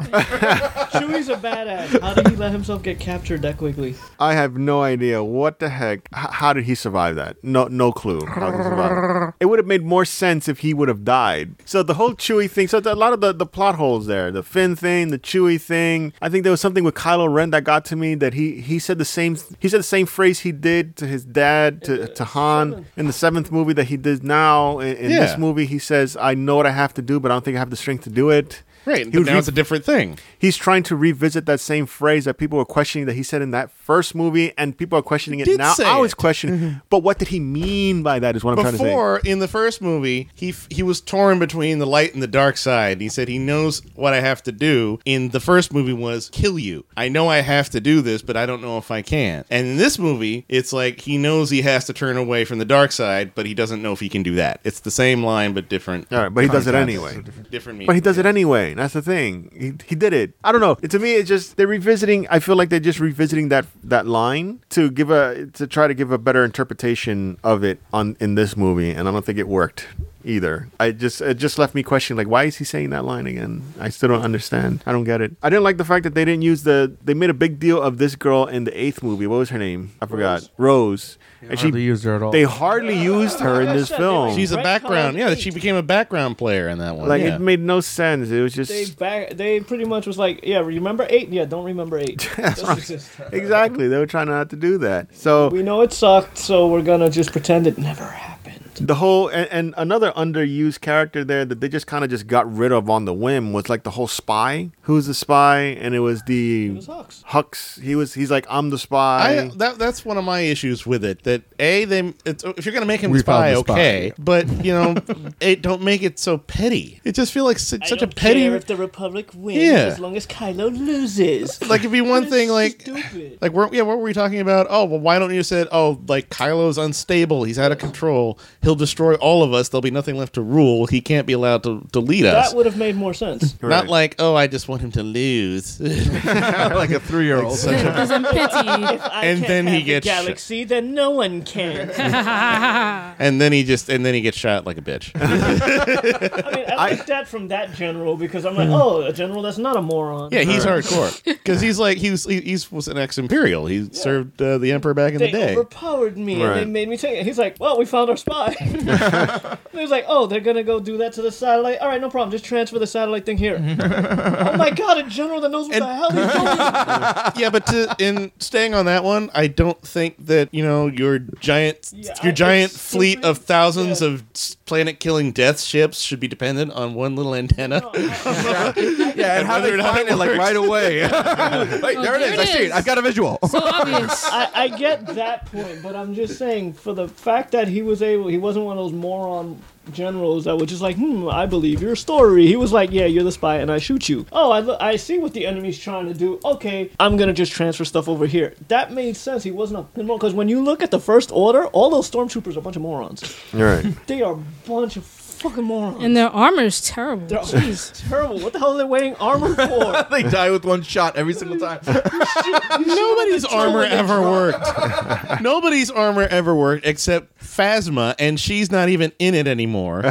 Chewie's a badass. How did he let himself get captured that quickly? I have no idea what the heck. H- how did he survive that? No, no clue. How he survived. it would have made more sense if he would have died. So the whole Chewie thing. So a lot of the, the plot holes there. The Finn thing, the Chewie thing. I think there was something with Kylo Ren that got to me. That he he said the same. He said the same phrase he did to his dad to to Han in the seventh movie that he did now in, in this movie. He says, "I know what I have to do, but I don't think I have the strength to do it." Right, He but now re- it's a different thing. He's trying to revisit that same phrase that people were questioning that he said in that first movie, and people are questioning it now. I was it. questioning, mm-hmm. but what did he mean by that? Is what I'm trying to say. Before, in the first movie, he f- he was torn between the light and the dark side. He said he knows what I have to do. In the first movie, was kill you. I know I have to do this, but I don't know if I can. And in this movie, it's like he knows he has to turn away from the dark side, but he doesn't know if he can do that. It's the same line, but different. All right, but he does it anyway. Different. Meaning. But he does it anyway. That's the thing. He, he did it. I don't know. To me, it's just they're revisiting. I feel like they're just revisiting that that line to give a to try to give a better interpretation of it on in this movie, and I don't think it worked either. I just it just left me questioning like why is he saying that line again? I still don't understand. I don't get it. I didn't like the fact that they didn't use the they made a big deal of this girl in the eighth movie. What was her name? I forgot. Rose. And she Hardly used her at all. they hardly used her in this film. She's a Retcon background. Yeah, eight. she became a background player in that one. like yeah. it made no sense. It was just They back. They pretty much was like, yeah, remember eight? Yeah, don't remember eight. That's what it is. exactly. They were trying not to do that. So we know it sucked, so we're gonna just pretend it never happened. The whole and, and another underused character there that they just kind of just got rid of on the whim was like the whole spy. Who's the spy? And it was the It was Hux. Hux. He was. He's like I'm the spy. I, that that's one of my issues with it. That a they it's, if you're gonna make him We a spy, found the spy. okay, but you know, it don't make it so petty. It just feel like such, such a petty. If the Republic wins Yeah. as long as Kylo loses. like it'd be one thing like stupid. like we're, yeah what were we talking about oh well why don't you said oh like kylo's unstable he's out of control he'll destroy all of us there'll be nothing left to rule he can't be allowed to, to lead us That would have made more sense. Right. not like oh i just want him to lose like a three year old. Because I'm petty. I And can't then he have the gets shot. galaxy, then no one can. and then he just and then he gets shot like a bitch I mean, I like that from that general because I'm like, oh, a general that's not a moron. yeah he's hardcore because he's like he was he, he's was an ex-imperial he served uh, the emperor back in They the day overpowered me and they Right. made me take it. He's like, well, we found our spy. he was like, oh, they're gonna go do that to the satellite. All right, no problem. Just transfer the satellite thing here. oh my god, a general that knows what And- the hell he's doing. yeah, but to, in staying on that one, I don't think that you know your giant Yeah, your giant fleet super- of thousands yeah. of planet killing death ships should be dependent on one little antenna. Oh, yeah, and how they find it it like right away. Wait, there it. I it see it. is. I've got a visual. So obvious. I, I get that point, but I'm just saying for the fact that he was able, he wasn't one of those moron generals that were just like, hmm, I believe your story. He was like, yeah, you're the spy, and I shoot you. Oh, I, I see what the enemy's trying to do. Okay, I'm gonna just transfer stuff over here. That made sense. He wasn't a because when you look at the First Order, all those stormtroopers are a bunch of morons. right. They are a bunch of fucking morons. And their armor is terrible. They're Jeez. terrible. What the hell are they wearing armor for? they die with one shot every single time. Nobody's armor ever worked. Nobody's armor ever worked except Phasma, and she's not even in it anymore.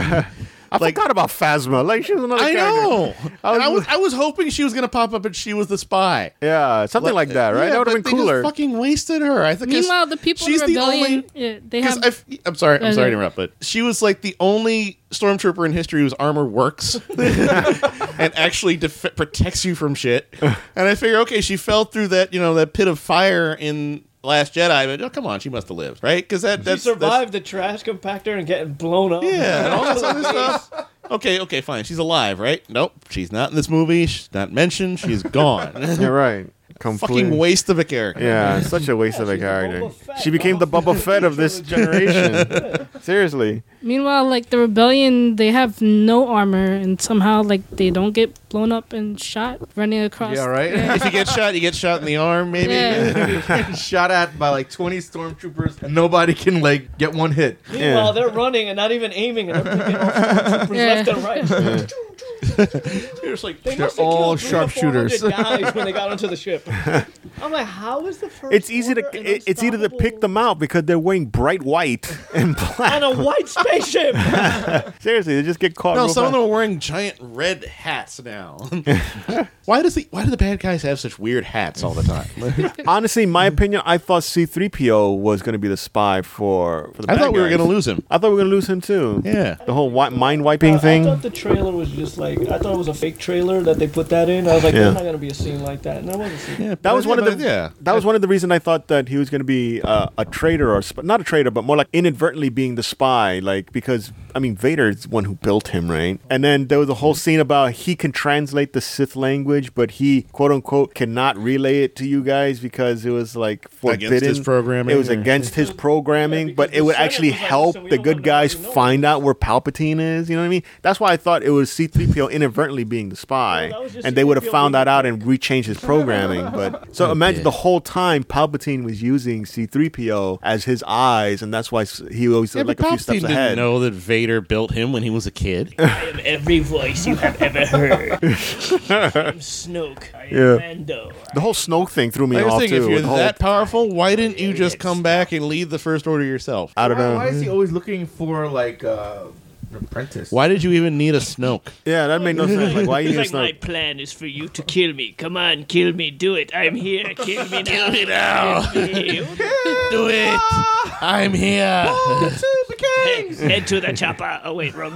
I Like- forgot about Phasma. Like she was another I character. know. I And I was- was I was hoping she was gonna pop up and she was the spy. Yeah, something like that, right? Yeah, that would have but been they cooler. Just fucking wasted her. I think. Meanwhile, the people she's the the only- yeah, they Because have. I, am sorry, I'm Yeah, sorry to interrupt, but she was like the only stormtrooper in history whose armor works and actually def- protects you from shit. And I figure, okay, she fell through that, you know, that pit of fire in Last Jedi, but oh, come on, she must have lived, right? Because that She that's, survived the trash compactor and getting blown up. Yeah, and all this other stuff. Okay, okay, fine. She's alive, right? Nope, she's not in this movie. She's not mentioned. She's gone. You're right. Completely. Fucking waste of a character. Yeah, such a waste Yeah, of a character. She became the Boba Fett of this generation. Seriously. Meanwhile, like the rebellion, they have no armor, and somehow like they don't get blown up and shot running across. Yeah, right? If you get shot, you get shot in the arm, maybe. Yeah. Shot at by like 20 stormtroopers, and nobody can like get one hit. Meanwhile, Yeah. they're running and not even aiming, and they're picking off stormtroopers Yeah. left and right. You're just like, They They're all killed three to 400 sharpshooters. guys when they got onto the ship. I'm like, how is the first? It's easy to it, it's easy to pick them out because they're wearing bright white and black. on a white spaceship. Seriously, they just get caught. No, real some of them are wearing giant red hats now. why does the why do the bad guys have such weird hats all the time? Honestly, in my opinion, I thought C-3PO was going to be the spy for for the I bad thought we were guys. going to lose him. I thought we were going to lose him too. Yeah. The whole wi- mind wiping thing. I thought the trailer was just like I thought it was a fake trailer that they put that in. I was like, Yeah. there's not gonna be a scene like that, and there was a scene. Yeah, That was one of the yeah. That was one of the reasons I thought that he was going to be uh, a traitor or sp- not a traitor, but more like inadvertently being the spy, like because I mean Vader is the one who built him, right? And then there was a whole scene about he can translate the Sith language, but he quote unquote cannot relay it to you guys because it was like forbidden. his programming, It was against his programming, because but it would actually was like, help "Listen, the good guys find out where Palpatine is. You know what I mean? That's why I thought it was C-3PO inadvertently being the spy, No, that was just and they would have found that out and rechanged his programming. But so imagine did. the whole time Palpatine was using C-3PO as his eyes, and that's why he always Yeah, like but a few Palpatine steps didn't know that Vader built him when he was a kid. I am every voice you have ever heard. I'm Snoke. I am Yeah. Mando. The whole Snoke thing threw me I was off thinking, too. if you're the whole- that powerful, why didn't you just come back and lead the First Order yourself? I don't Why, know. why is he always looking for like uh, an apprentice? Why did you even need a Snoke? yeah, that made no sense. Like, why you He's need like, my Snoke? plan is for you to kill me. Come on, kill me. Do it. I'm here. Kill me now. Kill me now. Do it! I'm here. Head, head to the chopper. Oh wait, wrong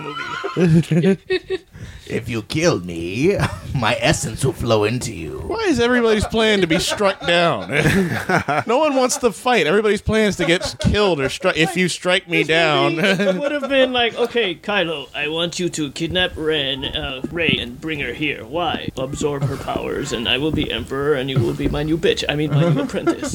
movie. if you kill me, my essence will flow into you. Why is everybody's plan to be struck down? no one wants to fight. Everybody's plan is to get killed or struck. If you strike me down, it would have been like, okay, Kylo, I want you to kidnap Ren, uh, Rey and bring her here. Why? Absorb her powers, and I will be Emperor, and you will be my new bitch. I mean, my new apprentice.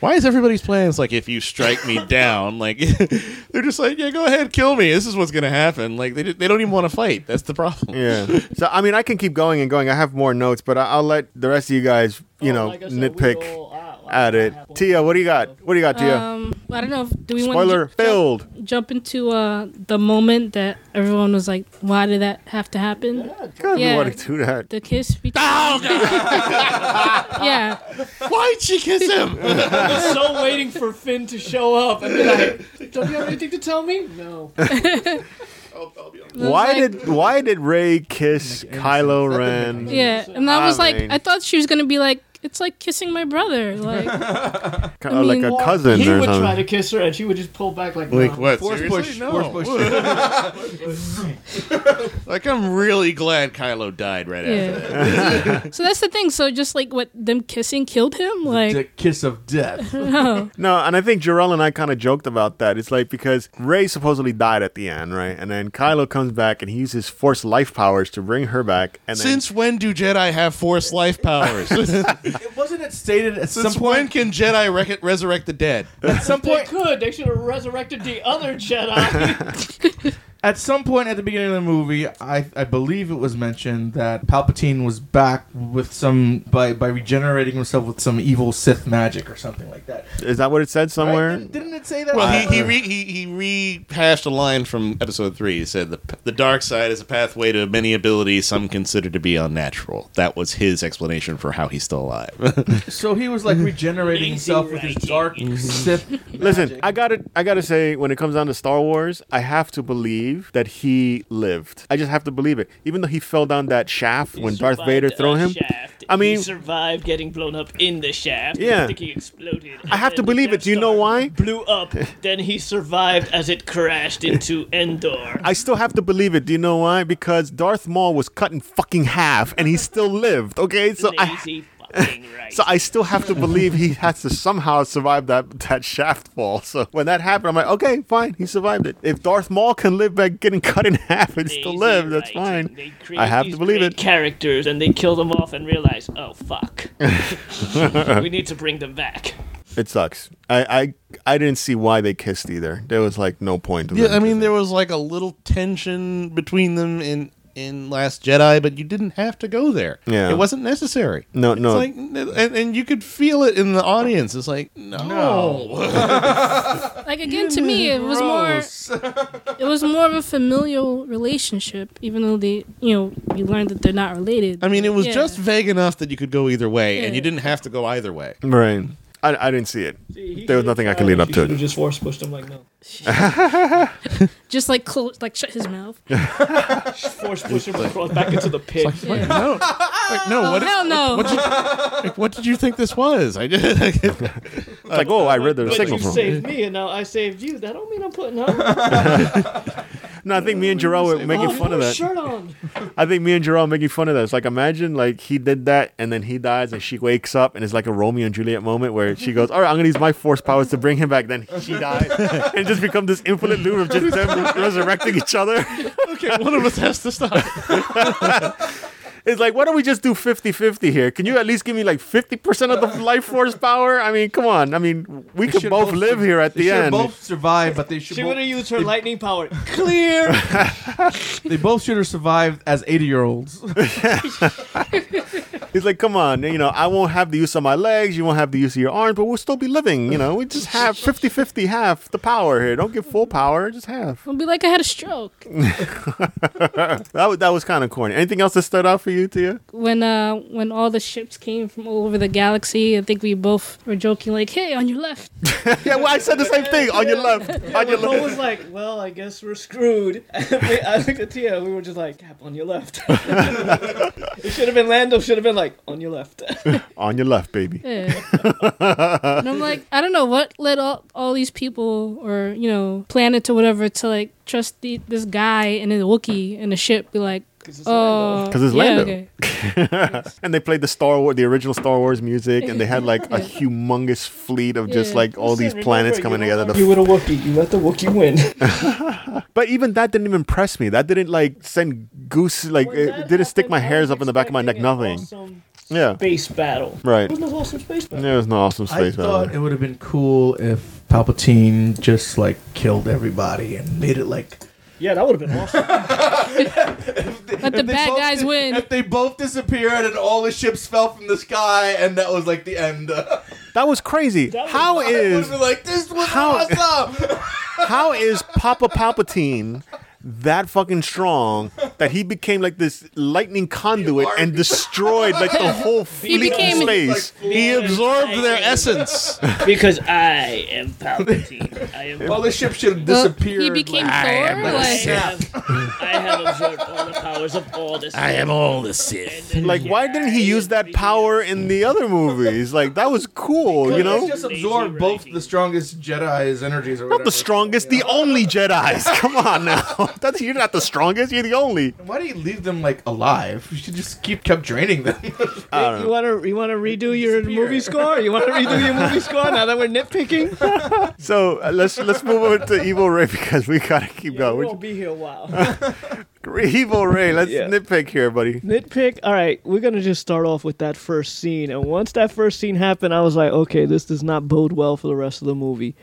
why is everybody's plans like if you strike me down? Like they're just like, yeah, go ahead, kill me. This is what's gonna happen. Like they they don't even want to fight. That's the problem. Yeah. So I mean, I can keep going and going. I have more notes, but I- I'll let the rest of you guys, you Oh, know, like I said, we nitpick all- ah, at it. Tia, what do you got? What do you got, Tia? Um, I don't know. If, do we Spoiler want to filled. jump into uh the moment that everyone was like, "Why did that have to happen?" God, yeah. you want to do that? The kiss. Between- yeah, Why'd she kiss him? I was so waiting for Finn to show up and be like, don't you have anything to tell me? No. It was Why like- did Why did Rey kiss Kylo Ren? Yeah, and that was I like, mean- I thought she was gonna be like, it's like kissing my brother. Like, Kind of like a cousin he or would try to kiss her, and she would just pull back like, Like no. what? Force seriously? push, No. force push. like I'm really glad Kylo died right after that. so that's the thing. So just like what them kissing killed him. like the Like, kiss of death. no. No, and I think Jarrell and I kind of joked about that. It's like because Rey supposedly died at the end, right? And then Kylo comes back and he uses Force life powers to bring her back. And then, Since when do Jedi have Force life powers? It wasn't it stated at Since some when point? can Jedi rec- resurrect the dead? At some They point, could. They should have resurrected the other Jedi. at some point at the beginning of the movie, I I believe it was mentioned that Palpatine was back with some by by regenerating himself with some evil Sith magic or something like that. is that what it said somewhere? Right? Didn't, didn't it say that? Well, he Uh, he, re- he he rehashed a line from Episode Three. He said the the dark side is a pathway to many abilities some consider to be unnatural. That was his explanation for how he's still alive. so he was like regenerating himself with his dark Sith. Magic. Listen. I gotta, I gotta say, when it comes down to Star Wars, I have to believe that he lived. I just have to believe it, even though he fell down that shaft when Darth Vader threw him. Shaft. I mean- he survived getting blown up in the shaft. Yeah. The thinking exploded. I have to believe it. Do you know why? Blew up. then he survived as it crashed into Endor. I still have to believe it. Do you know why? Because Darth Maul was cut in fucking half, and he still lived. Okay, so I, Lazy fucking right. so I still have to believe he has to somehow survive that that shaft fall. So when that happened, I'm like, okay, fine, he survived it. If Darth Maul can live by getting cut in half and still Lazy live, that's writing. fine. I have to believe it. Characters and they kill them off and realize, oh fuck, we need to bring them back. It sucks. I, I I didn't see why they kissed either. There was like no point. Yeah, I mean there was like a little tension between them in in Last Jedi, but you didn't have to go there. Yeah. it wasn't necessary. No, It's no. like, and, and you could feel it in the audience. It's like, no. no. Like again, to me, it was more. It was more of a familial relationship, even though they, you know, you learned that they're not related. I mean, it was Yeah. just vague enough that you could go either way, and you didn't have to go either way. right. I, I didn't see it. There was nothing I could lead up to it. just force pushed him like no. just like close, like shut his mouth. Force push him across back into the pit. Like, no, like, no. What? Hell no. What, did, like, what did you think this was? I did. It's like, oh, I read the but signal you from. saved me and now I saved you. That don't mean I'm putting her. No, I think me and Jarrell were making oh, fun of that. shirt on. I think me and are making fun of that. It's like imagine like he did that and then he dies and she wakes up and it's like a Romeo and Juliet moment where she goes, "All right, I'm gonna use my force powers to bring him back." Then she dies and it just becomes this infinite loop of just them resurrecting each other. okay, one of us has to stop. It's like, why don't we just do 50-50 here? Can you at least give me like 50% of the life force power? I mean, come on. I mean, we They could should both live here at They the should end. both survive, but they should. She both, would have used her lightning power. Clear. they both should have survived as eighty-year-olds. He's like, come on, you know, I won't have the use of my legs, you won't have the use of your arms, but we'll still be living. You know, we just have 50 50 half the power here. Don't give full power, just half. It'll be like, I had a stroke That, was- that was kind of corny. Anything else that stood out for you, Tia? when uh when all the ships came from all over the galaxy. I think we both were joking like, "Hey, on your left." yeah, well, I said the same thing. On your left. On your Mo left. was like, "Well, I guess we're screwed." I looked at Tia. We were just like, "Cap on your left." it should have been Lando. Should have been like, "On your left." On your left, baby. Yeah. and I'm like, I don't know what led all, all these people or, you know, planet or whatever to like trust the, this guy and a Wookiee in a ship be like, Oh, Because it's yeah, Lando. okay. and they played the Star Wars, the original Star Wars music, and they had like a humongous fleet of just Yeah. like all these planets coming together. You To with a Wookiee. You let the Wookiee win. but even that didn't even impress me. That didn't like send goose like it didn't stick my hairs up in the back of my neck. Nothing. Yeah. Space battle. Right. Wasn't an awesome space battle. There was no awesome space I space thought it would have been cool if Palpatine just like killed everybody and made it like Yeah, that would have been awesome. Let the If bad both guys di- win. If they both disappeared and all the ships fell from the sky and that was like the end. That was crazy. That was How wild. is like this was How- awesome. how is Papa Palpatine that fucking strong that he became like this lightning conduit and destroyed like the whole fleet became- in space? He absorbed their essence. because I am Palpatine. I am. all the ships should have Well, disappeared. he became like- Thor. I Like, have, I have absorbed all the powers of all this. I am all the Sith. Like, why didn't he use that power in the other movies? Like, that was cool, you know? just absorb both the strongest Jedi's energies or whatever. Not the strongest, the only Jedi's. Come on now. That's you're not the strongest. You're the only. Why do you leave them like alive? You should just keep kept draining them. I don't You want to you want to redo your movie score? You want to redo your movie score now that we're nitpicking? So uh, let's let's move over to Evil Ray because we gotta keep going. we going. won't be here a while. We're- Evil Ray, let's Yeah. nitpick here, buddy. Nitpick. All right, we're gonna just start off with that first scene, and once that first scene happened, I was like, okay, this does not bode well for the rest of the movie.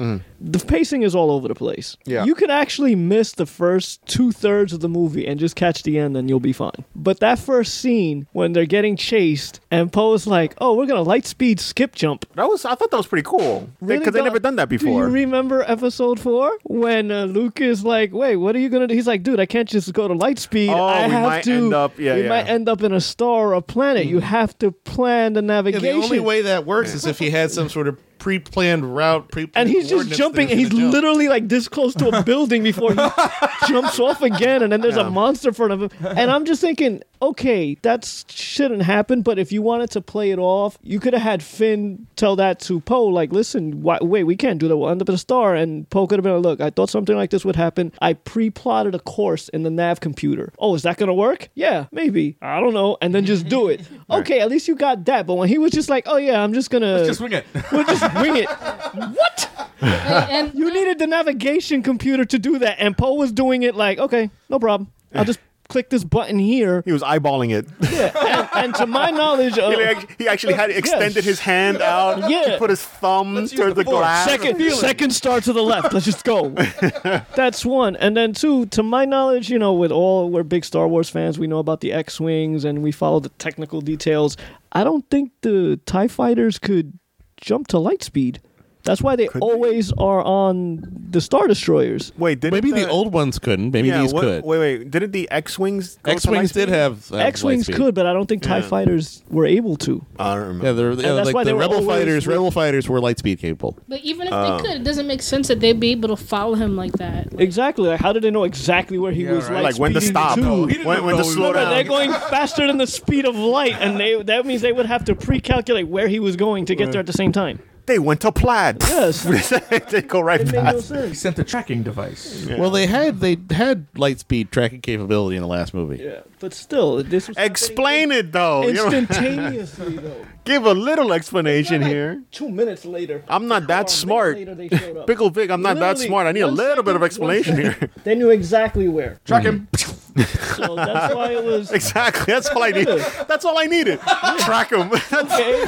The pacing is all over the place. Yeah. you could actually miss the first two thirds of the movie and just catch the end, and you'll be fine. But that first scene when they're getting chased, and Poe's like, oh, we're gonna light speed skip jump. That was I thought that was pretty cool Really because they never done that Do before. you remember episode four when uh, Luke is like, "Wait, what are you gonna do?" He's like, "Dude, I can't just go to light speed. Oh, I we have might to. end up- yeah, we yeah. might end up in a star or a planet. You hmm. have to plan the Yeah, navigation." the only way that works is if he had some sort of pre-planned route, pre and he's just jumping, and he's literally like this close to a building before he jumps off again, and then there's Yeah. a monster in front of him. And I'm just thinking, okay, that shouldn't happen. But if you wanted to play it off, you could have had Finn tell that to Poe, like, listen, why, wait, we can't do that. We'll end up in a star. And Poe could have been like, look, I thought something like this would happen. I pre-plotted a course in the nav computer. Oh, is that gonna work? Yeah, maybe. I don't know. And then just do it. Okay, at least you got that. But when he was just like, oh yeah, I'm just gonna just wing it. we'll just wing it. What? and You needed the navigation computer to do that, and Poe was doing it like, okay, no problem. I'll just click this button here. He was eyeballing it. Yeah, and, and to my knowledge, uh, he, act- he actually had extended his hand out. Yeah. He put his thumb use towards the the, force. glass. second second star to the left. Let's just go. That's one, and then two. To my knowledge, you know, with all we're big Star Wars fans, we know about the X wings and we follow the technical details. I don't think the Tie Fighters could jump to light speed. That's why they Could they? always are on the Star Destroyers. Wait, did Maybe the old ones couldn't. Maybe yeah, these what- could. Wait, wait. Didn't the X-wings? X wings did have, uh, have X wings light could, but I don't think Tie Yeah. Fighters were able to. I don't remember. Yeah, they're, yeah that's like why they the were rebel always fighters. Rebel fighters were light speed capable. but even if they um, could, it doesn't make sense that they'd be able to follow him like that. Like, Exactly. Like, how did they know exactly where he Yeah, was? right. light like when to speeding stop, to? No, when, when to slow were- Remember, they're down. going faster than the speed of light, and they that means they would have to pre-calculate where he was going to get there at the same time. They went to plaid. Yes, they go right it made no past. He sense. sent a tracking device. Well, they had they had light speed tracking capability in the last movie. Yeah, but still, this was Explain it though. Instantaneously though. give a little explanation here. Two minutes later. I'm not that smart. Later they showed up. Pickle Vic, I'm not that smart. I need a one little bit of explanation here. They knew exactly where. Track him. Mm. So that's why it was. exactly. That's all I need. That's all I needed. Track them. That's, Okay.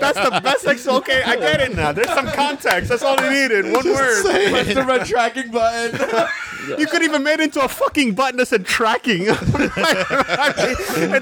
that's the best. Ex- okay, I get it now. There's some context. That's all I needed. One word. Press the red tracking button. You could even made it into a fucking button that said tracking. and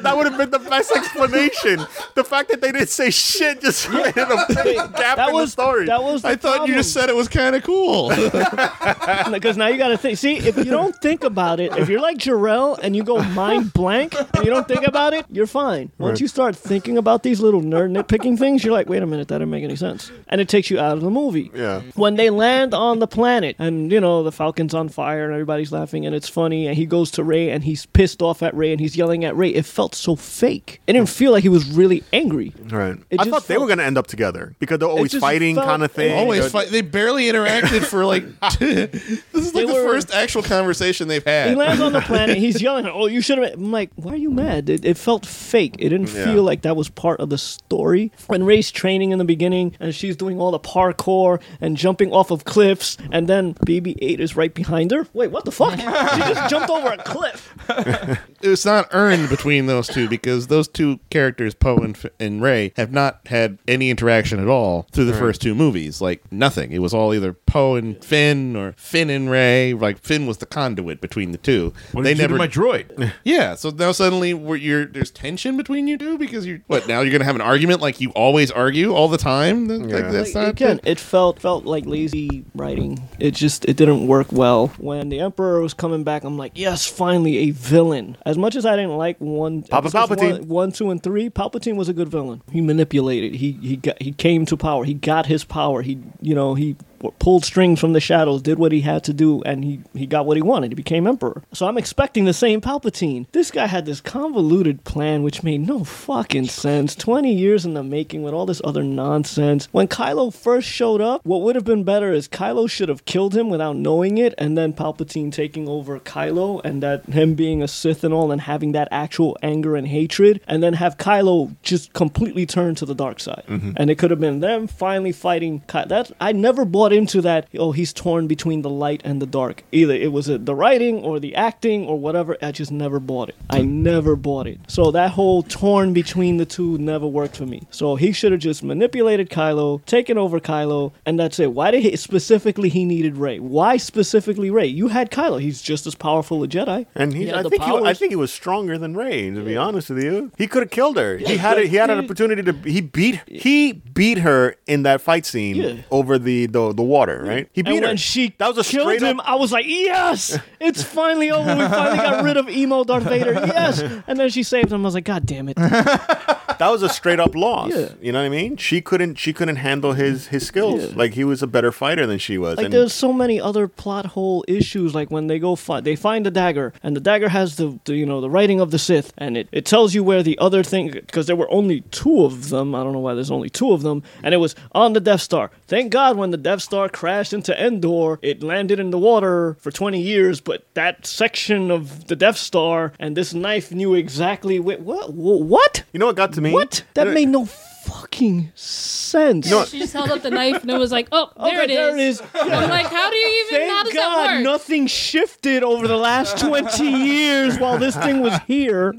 that would have been the best explanation. The fact that they didn't say shit just made it a big gap That in was the story. that was. I thought you just said it was kind of cool. because now you got to think. See, if you don't think about it, if you're like Jarrell and you go mind blank and you don't think about it, you're fine. Once Right. you start thinking about these little nerd nitpicking things, you're like, wait a minute, that didn't make any sense, and it takes you out of the movie. yeah. When they land on the planet and you know the Falcon's on fire and everybody's laughing and it's funny and he goes to Rey and he's pissed off at Rey and he's yelling at Rey, it felt so fake. It didn't feel like he was really angry. Right. It I just thought they felt- were going to end up together because they're always just fighting felt- kind of thing. Always They're- fight. They barely interacted for like. this is They like the were- first actual conversation they've had. He lands on the planet. He's yelling, "Oh, you should have!" I'm like, "Why are you mad?" It, it felt fake. It didn't Yeah. feel like that was part of the story. When Rey's training in the beginning, and she's doing all the parkour and jumping off of cliffs, and then BB-8 is right behind her. Wait, what the fuck? she just jumped over a cliff. it's not earned between those two because those two characters, Poe and, F- and Rey, have not had any interaction at all through the first two movies. Like nothing. It was all either Poe and Finn or Finn and Rey. Like Finn was the conduit between the two. What they did you do never. to my droid? yeah. So now suddenly we're, you're there's tension between you two because you're what now you're gonna have an argument like you always argue all the time. That- like, Yeah. that's Like, not again, it felt felt like lazy writing. It just it didn't work well. When the Emperor was coming back, I'm like, yes, finally a villain. As much as I didn't like one, Papa Palpatine. one, one, two, and three, Palpatine was a good villain. He manipulated. He he got he came to power. He got his power. He you know he pulled strings from the shadows, did what he had to do, and he he got what he wanted. He became Emperor. So I'm expecting the same Palpatine. This guy had this convoluted plan which made no fucking sense. Twenty years in the making with all this other nonsense. When Kylo first showed up, what would have been better is Kylo should have killed him without knowing it, and then Palpatine taking over Kylo, and that him being a Sith and all, and having that actual anger and hatred, and then have Kylo just completely turn to the dark side. Mm-hmm. And it could have been them finally fighting. Ky- that I never bought into that. Oh, he's torn between the light and the dark. Either it was the writing or the acting or whatever. I just never bought it. I never bought it. So that whole torn between the two never worked for me. So he should have just manipulated Kylo, taken over Kylo, and that's it. Why did he specifically he needed Rey? Why specifically Rey? You had Kylo. He's just as powerful a Jedi. And he, He I the think he, I think he was stronger than Rey. To be honest with you, he could have killed her. He had a, he had an opportunity to. He beat he beat her in that fight scene Yeah. over the, the the water. Right? He beat and her. when she that was a killed straight him, up. I was like, yes, it's finally over. We finally got rid of emo Darth Vader. Yes. And then she saved him. I was like, God damn it. That was a straight up loss. Yeah. You know what I mean? She couldn't she couldn't handle his his skills. Yeah. Like he was a better fighter than she was. Like and there's so many other plot hole issues. Like when they go find, they find the dagger, and the dagger has the, the you know the writing of the Sith, and it, it tells you where the other thing because there were only two of them. I don't know why there's only two of them, and it was on the Death Star. Thank God when the Death Star crashed into Endor, it landed in the water for 20 years, but that section of the Death Star and this knife knew exactly wh- what what you know what got to me? What? That uh, made no fucking sense. know- She just held up the knife and it was like, oh, there, Okay, it, is. there it is. I'm like, how do you even? how Thank does God that work? nothing shifted over the last 20 years while this thing was here.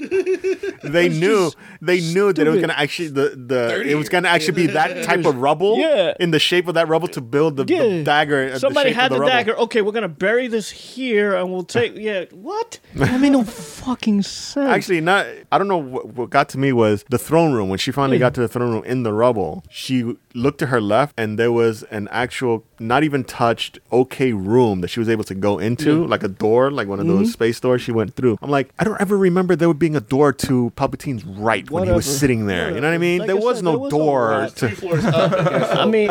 They knew they knew that it was gonna actually the the it was gonna actually be that type of rubble. Yeah. In the shape of that rubble to build the, the dagger. uh, the Somebody had the, rubble. dagger. Okay, we're going to bury this here and we'll take. Yeah, what? That made no fucking sense. Actually, not. I don't know what, what got to me was the throne room. When she finally Yeah. got to the throne room in the rubble, she looked to her left, and there was an actual, not even touched, okay room that she was able to go into, like a door, like one of Mm-hmm. those space doors. She went through. I'm like, I don't ever remember there being a door to Palpatine's right when he was sitting there. You know what I mean? Like there, I was said, no there was a door lot. to. I mean,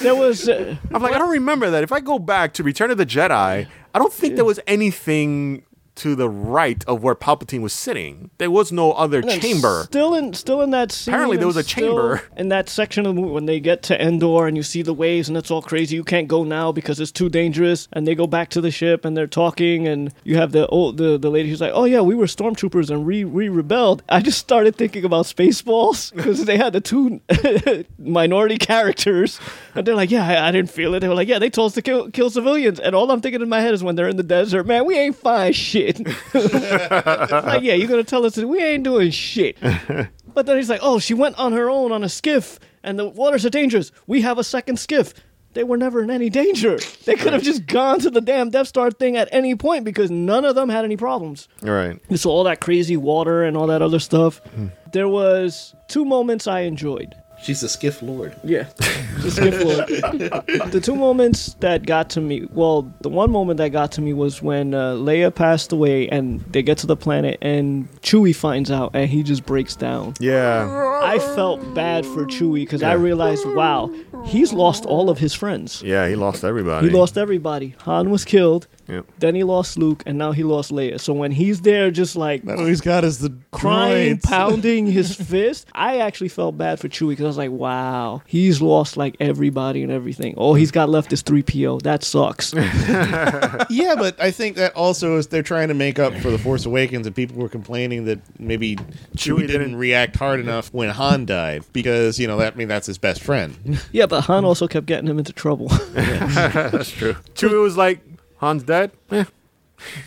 there was. Uh, I'm like, I don't remember that. If I go back to Return of the Jedi, I don't think there was anything to the right of where Palpatine was sitting. There was no other chamber. Still in, still in that scene. Apparently there was a chamber. in that section of the movie when they get to Endor and you see the waves and it's all crazy. You can't go now because it's too dangerous. And they go back to the ship and they're talking and you have the old the, the lady who's like, oh yeah, we were stormtroopers and we we rebelled. I just started thinking about Spaceballs because they had the two minority characters and they're like, yeah, I, I didn't feel it. They were like, yeah, they told us to kill kill civilians. And all I'm thinking in my head is when they're in the desert, man, we ain't fine shit. like, yeah, you're gonna tell us that we ain't doing shit. But then he's like, oh, she went on her own on a skiff, and the waters are dangerous. We have a second skiff. They were never in any danger. They could have just gone to the damn Death Star thing at any point because none of them had any problems. All right. So all that crazy water and all that other stuff. Hmm. There was two moments I enjoyed. She's a skiff lord. Yeah, the skiff lord. the two moments that got to me. Well, the one moment that got to me was when uh, Leia passed away, and they get to the planet, and Chewie finds out, and he just breaks down. Yeah. I felt bad for Chewie because I realized, wow, he's lost all of his friends. Yeah, he lost everybody. He lost everybody. Han was killed. Yep. Then he lost Luke, and now he lost Leia. So when he's there, just like All he's got is the crying, droids. pounding his fist. I actually felt bad for Chewie because I was like, wow, he's lost like everybody and everything. All he's got left is 3PO. That sucks. yeah, but I think that also is they're trying to make up for the Force Awakens, and people were complaining that maybe Chewie didn't, didn't- react hard enough when Han died because you know that I mean that's his best friend. yeah, but Han also kept getting him into trouble. That's true. Chewie was like, Han's dead? Eh.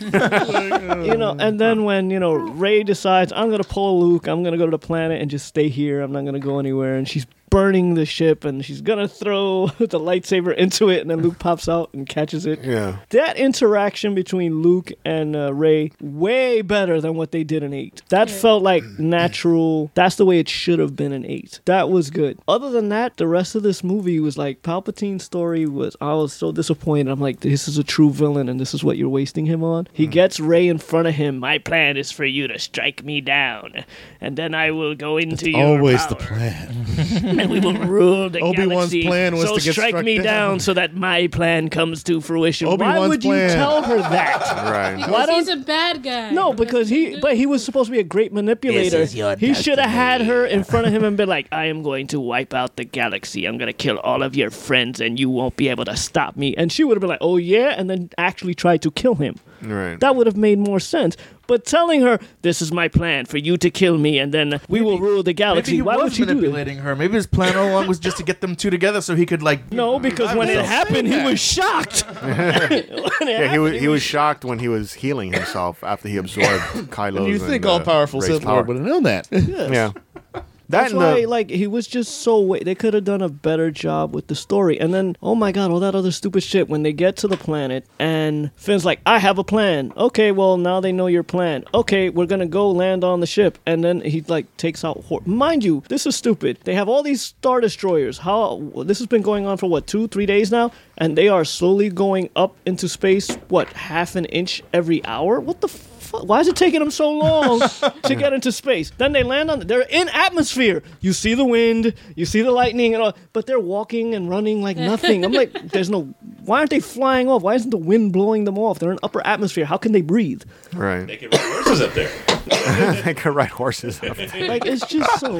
you know, and then when, you know, Rey decides, I'm to pull Luke, I'm to go to the planet and just stay here, I'm not to go anywhere, and she's burning the ship and she's going to throw the lightsaber into it, and then Luke pops out and catches it. Yeah. That interaction between Luke and uh, Rey, way better than what they did in 8. That felt like natural. That's the way it should have been in 8. That was good. Other than that, the rest of this movie was like Palpatine's story was, I was so disappointed. I'm like, this is a true villain and this is what you're wasting him on. He gets Rey in front of him. My plan is for you to strike me down, and then I will go into your Always the plan. and we will rule the Obi-Wan's galaxy. plan was so to get strike struck me down. down. so that my plan comes to fruition. Why Obi-Wan's would you plan. tell her that? Right. Why Because don't- he's a bad guy. No, because he, but he was supposed to be a great manipulator. he should have had her in front of him and been like, "I am going to wipe out the galaxy. I'm going to kill all of your friends, and you won't be able to stop me." And she would have been like, "Oh yeah," and then actually tried to kill him. Right. That would have made more sense. But telling her, "This is my plan for you to kill me, and then we will rule the Maybe galaxy," he why was would she do that? manipulating her. Maybe his plan all along was just to get them two together so he could like. No, because when it not happened, he was shocked. Yeah, he was, he was shocked when he was healing himself after he absorbed Kylo's. you think and, uh, all powerful Rey's Sith. Lord would have known that? Yeah. That's That why, the, like, he was just so. Wa- they could have done a better job with the story. And then, oh my god, all that other stupid shit. When they get to the planet, and Finn's like, "I have a plan." Okay, well now they know your plan. Okay, we're gonna go land on the ship, and then he like takes out. Hor- Mind you, this is stupid. They have all these star destroyers. How this has been going on for what two, three days now, and they are slowly going up into space. What half an inch every hour? What the. F- why is it taking them so long to get into space? Then they land on. They're in atmosphere. You see the wind, you see the lightning, and all, but they're walking and running like nothing. I'm like, there's no. Why aren't they flying off? Why isn't the wind blowing them off? They're in upper atmosphere. How can they breathe? right. They can ride horses up there. they could ride horses. Up there. Like it's just so.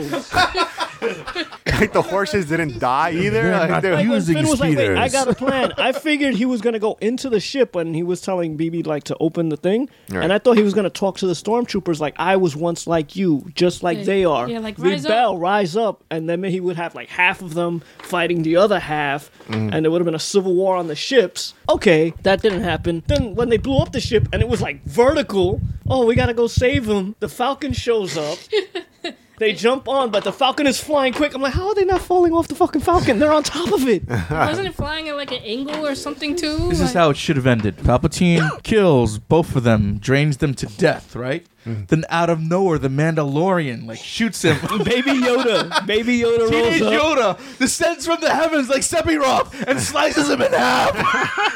like the horses didn't die either. They're Like, they're- Like Using Finn was like, "Wait, I got a plan." I figured he was gonna go into the ship when he was telling BB like to open the thing, Right. and I thought he was gonna talk to the stormtroopers like I was once like you, just like Yeah, they are. yeah, like, rise up. rebel, rise up, and then he would have like half of them fighting the other half, Mm. and there would have been a civil war on the ships. Okay, that didn't happen. Then when they blew up the ship and it was like vertical, oh, we gotta go save them. The Falcon shows up. They jump on, but the Falcon is flying quick. I'm like, how are they not falling off the fucking Falcon? They're on top of it. Wasn't it flying at like an angle or something too? This is Like- how it should have ended. Palpatine kills both of them, drains them to death, right? Mm. Then out of nowhere, the Mandalorian like shoots him. Baby Yoda. Baby Yoda Teenage rolls up. Yoda descends from the heavens like Sephiroth and slices him in half.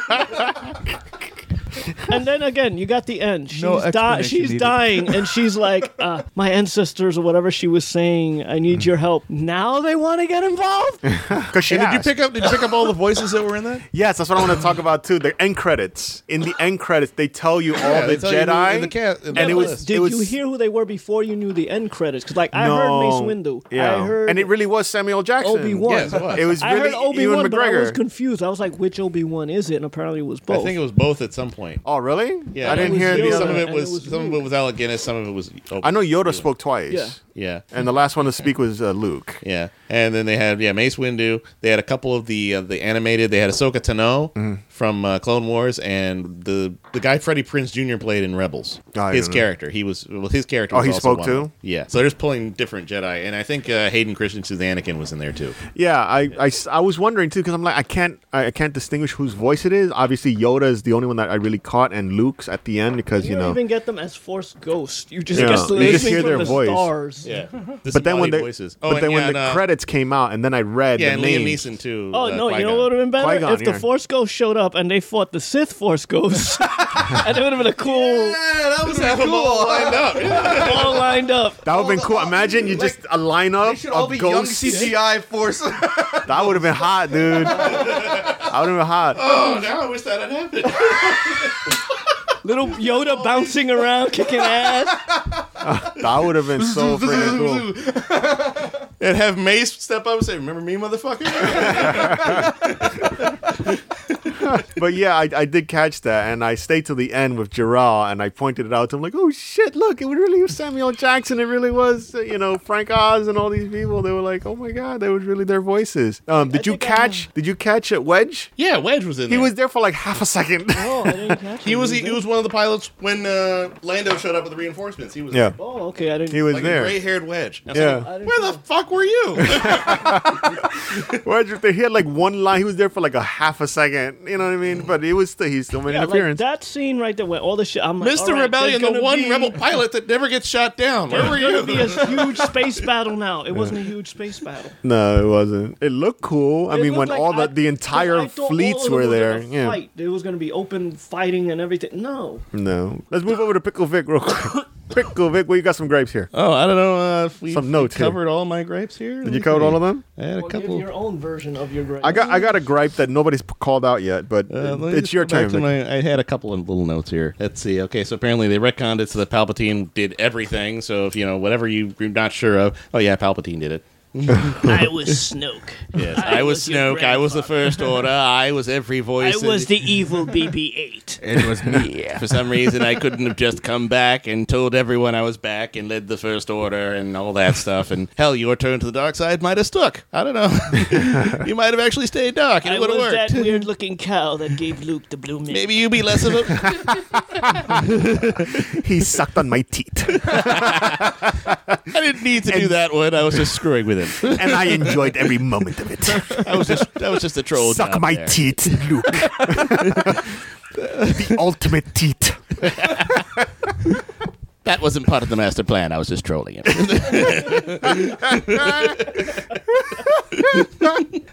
And then again, you got the end. She's, No di- explanation she's needed. dying, and she's like, uh, my ancestors or whatever she was saying, I need your help. Now they want to get involved. Because she Did you pick up? Did you pick up all the voices that were in that? Yes, that's what I want to talk about too. The end credits. In the end credits, they tell you all Yeah, the they you Jedi. the cast- and it was. Did it was you hear who they were before you knew the end credits? Because, like, I no, heard Mace Windu. Yeah, I heard and it really was Samuel Jackson. Obi-Wan. Yes, it was. It was I heard Obi Ewan Wan, but I was confused. I was like, which Obi Wan is it? And apparently it was both. I think it was both at some point. Oh, really? Yeah, I didn't was hear Yoda. the Some of it and was, it was some of it was Alec Guinness. Some of it was. oh, I know Yoda Ewan. spoke twice. Yeah. Yeah. And the last one to speak was uh, Luke. Yeah, and then they had yeah Mace Windu. They had a couple of the uh, the animated. They had Ahsoka Tano Mm-hmm. From uh, Clone Wars, and the the guy Freddie Prinze Jr. played in Rebels. I his don't know. character, he was well, his character. Oh, was he also spoke one of too? Yeah, so they're just pulling different Jedi, and I think uh, Hayden Christensen's Anakin was in there too. Yeah, I I I was wondering too because I'm like I can't I, I can't distinguish whose voice it is. Obviously, Yoda is the only one that I really caught, and Luke's at the end because you, you, don't know. even get them as Force Ghosts. You just Yeah, get you just hear their the voice. stars. Yeah, but then when the voices. but Oh, then and, when the uh, credits came out, and then I read yeah, the and names. Liam Neeson too. Oh uh, no! You know what would have been better Qui-Gon, if the. Force Ghosts showed up and they fought the Sith Force Ghosts, and it would have been a cool Yeah, that was Have them all lined up. Yeah. all lined up. That would have been cool. Imagine you just a lineup They should all of be young ghosts. CGI force. That would have been hot, dude. I would have been hot. Oh, now I wish that had happened. Little Yoda bouncing around, kicking ass. That would have been so freaking cool. and have Mace step up and say, "Remember me, motherfucker?" But yeah, I, I did catch that, and I stayed till the end with Gerard, and I pointed it out to him like, "Oh shit, look, it was really was Samuel Jackson. It really was, uh, you know, Frank Oz and all these people. They were like, oh my god, that was really their voices." Um, did you catch? Did you catch it, Wedge? yeah, Wedge was in there. He there. was there for like half a second. Oh, I didn't catch He him. was he was one of the pilots when uh, Lando showed up with the reinforcements. He was yeah, there. Oh, okay. I didn't. he was like a there. gray-haired Wedge. I Yeah. like, I didn't Where the fuck were you? Wedge, he had like one line. He was there for like a half a second. You know what I mean? But it was still he still made Yeah, an like appearance. that scene right there, where all the shit. I'm like, Mr. all right, Rebellion, the one be- rebel pilot that never gets shot down. Where were you? gonna be a huge space battle now. It wasn't a huge space battle. no, it wasn't. It looked cool. I It mean, when like all the the entire I thought all fleets were there. Yeah. Fight. There was going to be open fighting and everything. No. No. Let's move over to Pickle Vic real quick. Pickle Vic, well, you got some grapes here. Oh, I don't know uh, if we Some notes here. covered all my gripes here. Did you cover all of them? I had a Well, give couple. your own version of your grade. I got I got a gripe that nobody's p- called out yet, but Uh, let me it's just your go back turn. to Vic. my- I had a couple of little notes here. Let's see. Okay, so apparently they retconned it so that Palpatine did everything. So if you know whatever you, you're not sure of, oh yeah, Palpatine did it. Mm-hmm. I was Snoke. Yes, I, was your Snoke. I was the First Order. I was every voice. in was the evil BB-8. It was me. For some reason, I couldn't have just come back and told everyone I was back and led the First Order and all that stuff. And hell, your turn to the dark side might have stuck. I don't know. you might have actually stayed dark and I it would was have worked. that weird-looking cow that gave Luke the blue mist. Maybe you'd be less of a. he sucked on my teeth, I didn't need to do that one. I was just screwing with him. And I enjoyed every moment of it. That was just that was just a troll. Suck my there. teeth, Luke. the ultimate teeth. That wasn't part of the master plan. I was just trolling him.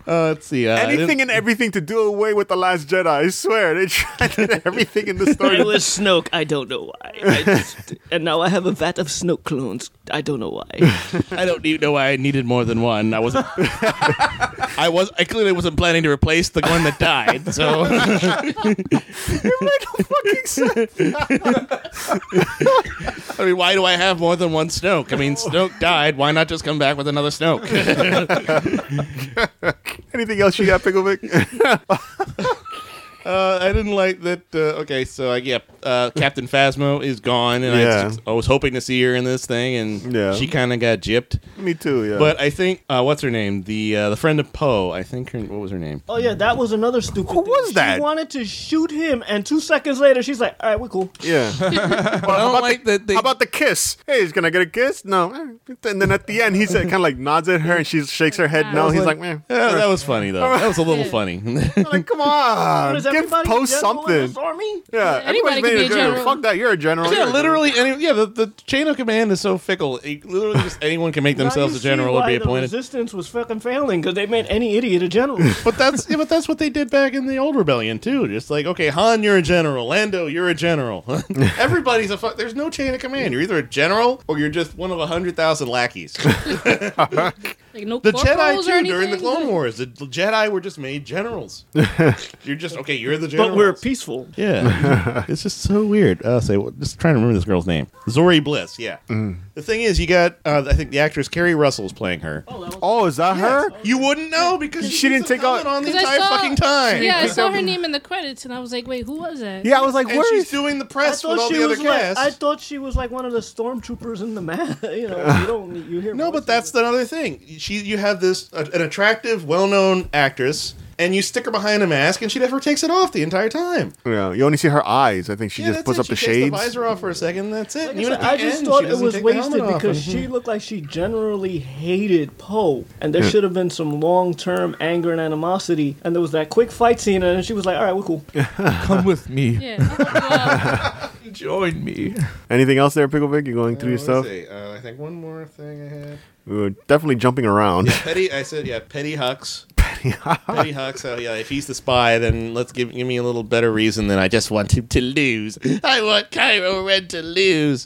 uh, let's see. Uh, Anything and everything to do away with the Last Jedi. I swear they tried everything in the story. I was Snoke. I don't know why. I just, and now I have a vat of Snoke clones. I don't know why. I don't even know why I needed more than one. I wasn't. I was. I clearly wasn't planning to replace the one that died. So I mean, why do I have more than one Snoke? I mean, Snoke died. Why not just come back with another Snoke? Anything else you got, Pickle Vic? Uh, I didn't like that. Uh, okay, so I yeah, uh, Captain Phasma is gone, and Yeah. I, I was hoping to see her in this thing, and Yeah. she kind of got gypped. Me too. Yeah. But I think uh, what's her name? The uh, the friend of Poe. I think her. What was her name? Oh yeah, that was another stupid. Who thing. was that? She wanted to shoot him, and two seconds later, she's like, "All right, we're cool." yeah. I don't like that. They, How about the kiss? Hey, he's gonna get a kiss? No. And then at the end, he kind of like nods at her, and she shakes her head no. He's like- like, man, Yeah, that was funny though. That was a little Yeah. funny. like, come on, Is give everybody post general in this something. army? Yeah, anybody everybody's could made be a a general. general. Fuck that, you're a general. yeah, You're a literally. Any, yeah, the, the chain of command is so fickle. It- literally, just anyone can make themselves a general see or why be the appointed. resistance was fucking failing because they made any idiot a general. But that's yeah, but that's what they did back in the old rebellion too. Just like okay, Han, you're a general. Lando, you're a general. Everybody's a fuck. There's no chain of command. You're either a general or you're just one of a hundred thousand lackeys. Like no The Jedi too during the? Clone Wars. The Jedi were just made generals. you're just okay. You're the general. but we're peaceful. Yeah, it's just so weird. Uh, say, well, just trying to remember this girl's name. Zorii Bliss. Yeah. The thing is, you got uh, I think the actress Keri Russell is playing her. Oh, is that her? You wouldn't know because She didn't take out- on the 'Cause I entire saw- fucking time. Yeah, I picked saw her name in the credits, and I was like, "Wait, who was that?" Yeah, I was like, and where she's is? doing the press with all she the other was like, cast. I thought she was like one of the stormtroopers in the man. you know, you don't you hear. no, but that's the other thing. She, you have this uh, an attractive, well-known actress, and you stick her behind a mask, and she never takes it off the entire time. Yeah, you only see her eyes. I think she Yeah, just puts it. up the she takes shades. the visor off for a second. That's it. Like And I, even said, at the I just end, thought it was take the helmet wasted off, because and- she looked like she generally hated Poe, and there should have been some long term anger and animosity. And there was that quick fight scene, and she was like, "All right, we're cool." Come with me. Yeah. Join me. Anything else there, Pickle Vic? You going through your Uh, stuff? Uh, I think one more thing I had. We were definitely jumping around. Petty. I said yeah. Petty Hux. Petty Betty oh yeah, if he's the spy, then let's give, give me a little better reason than I just want him to lose. I want Kylo Ren to lose.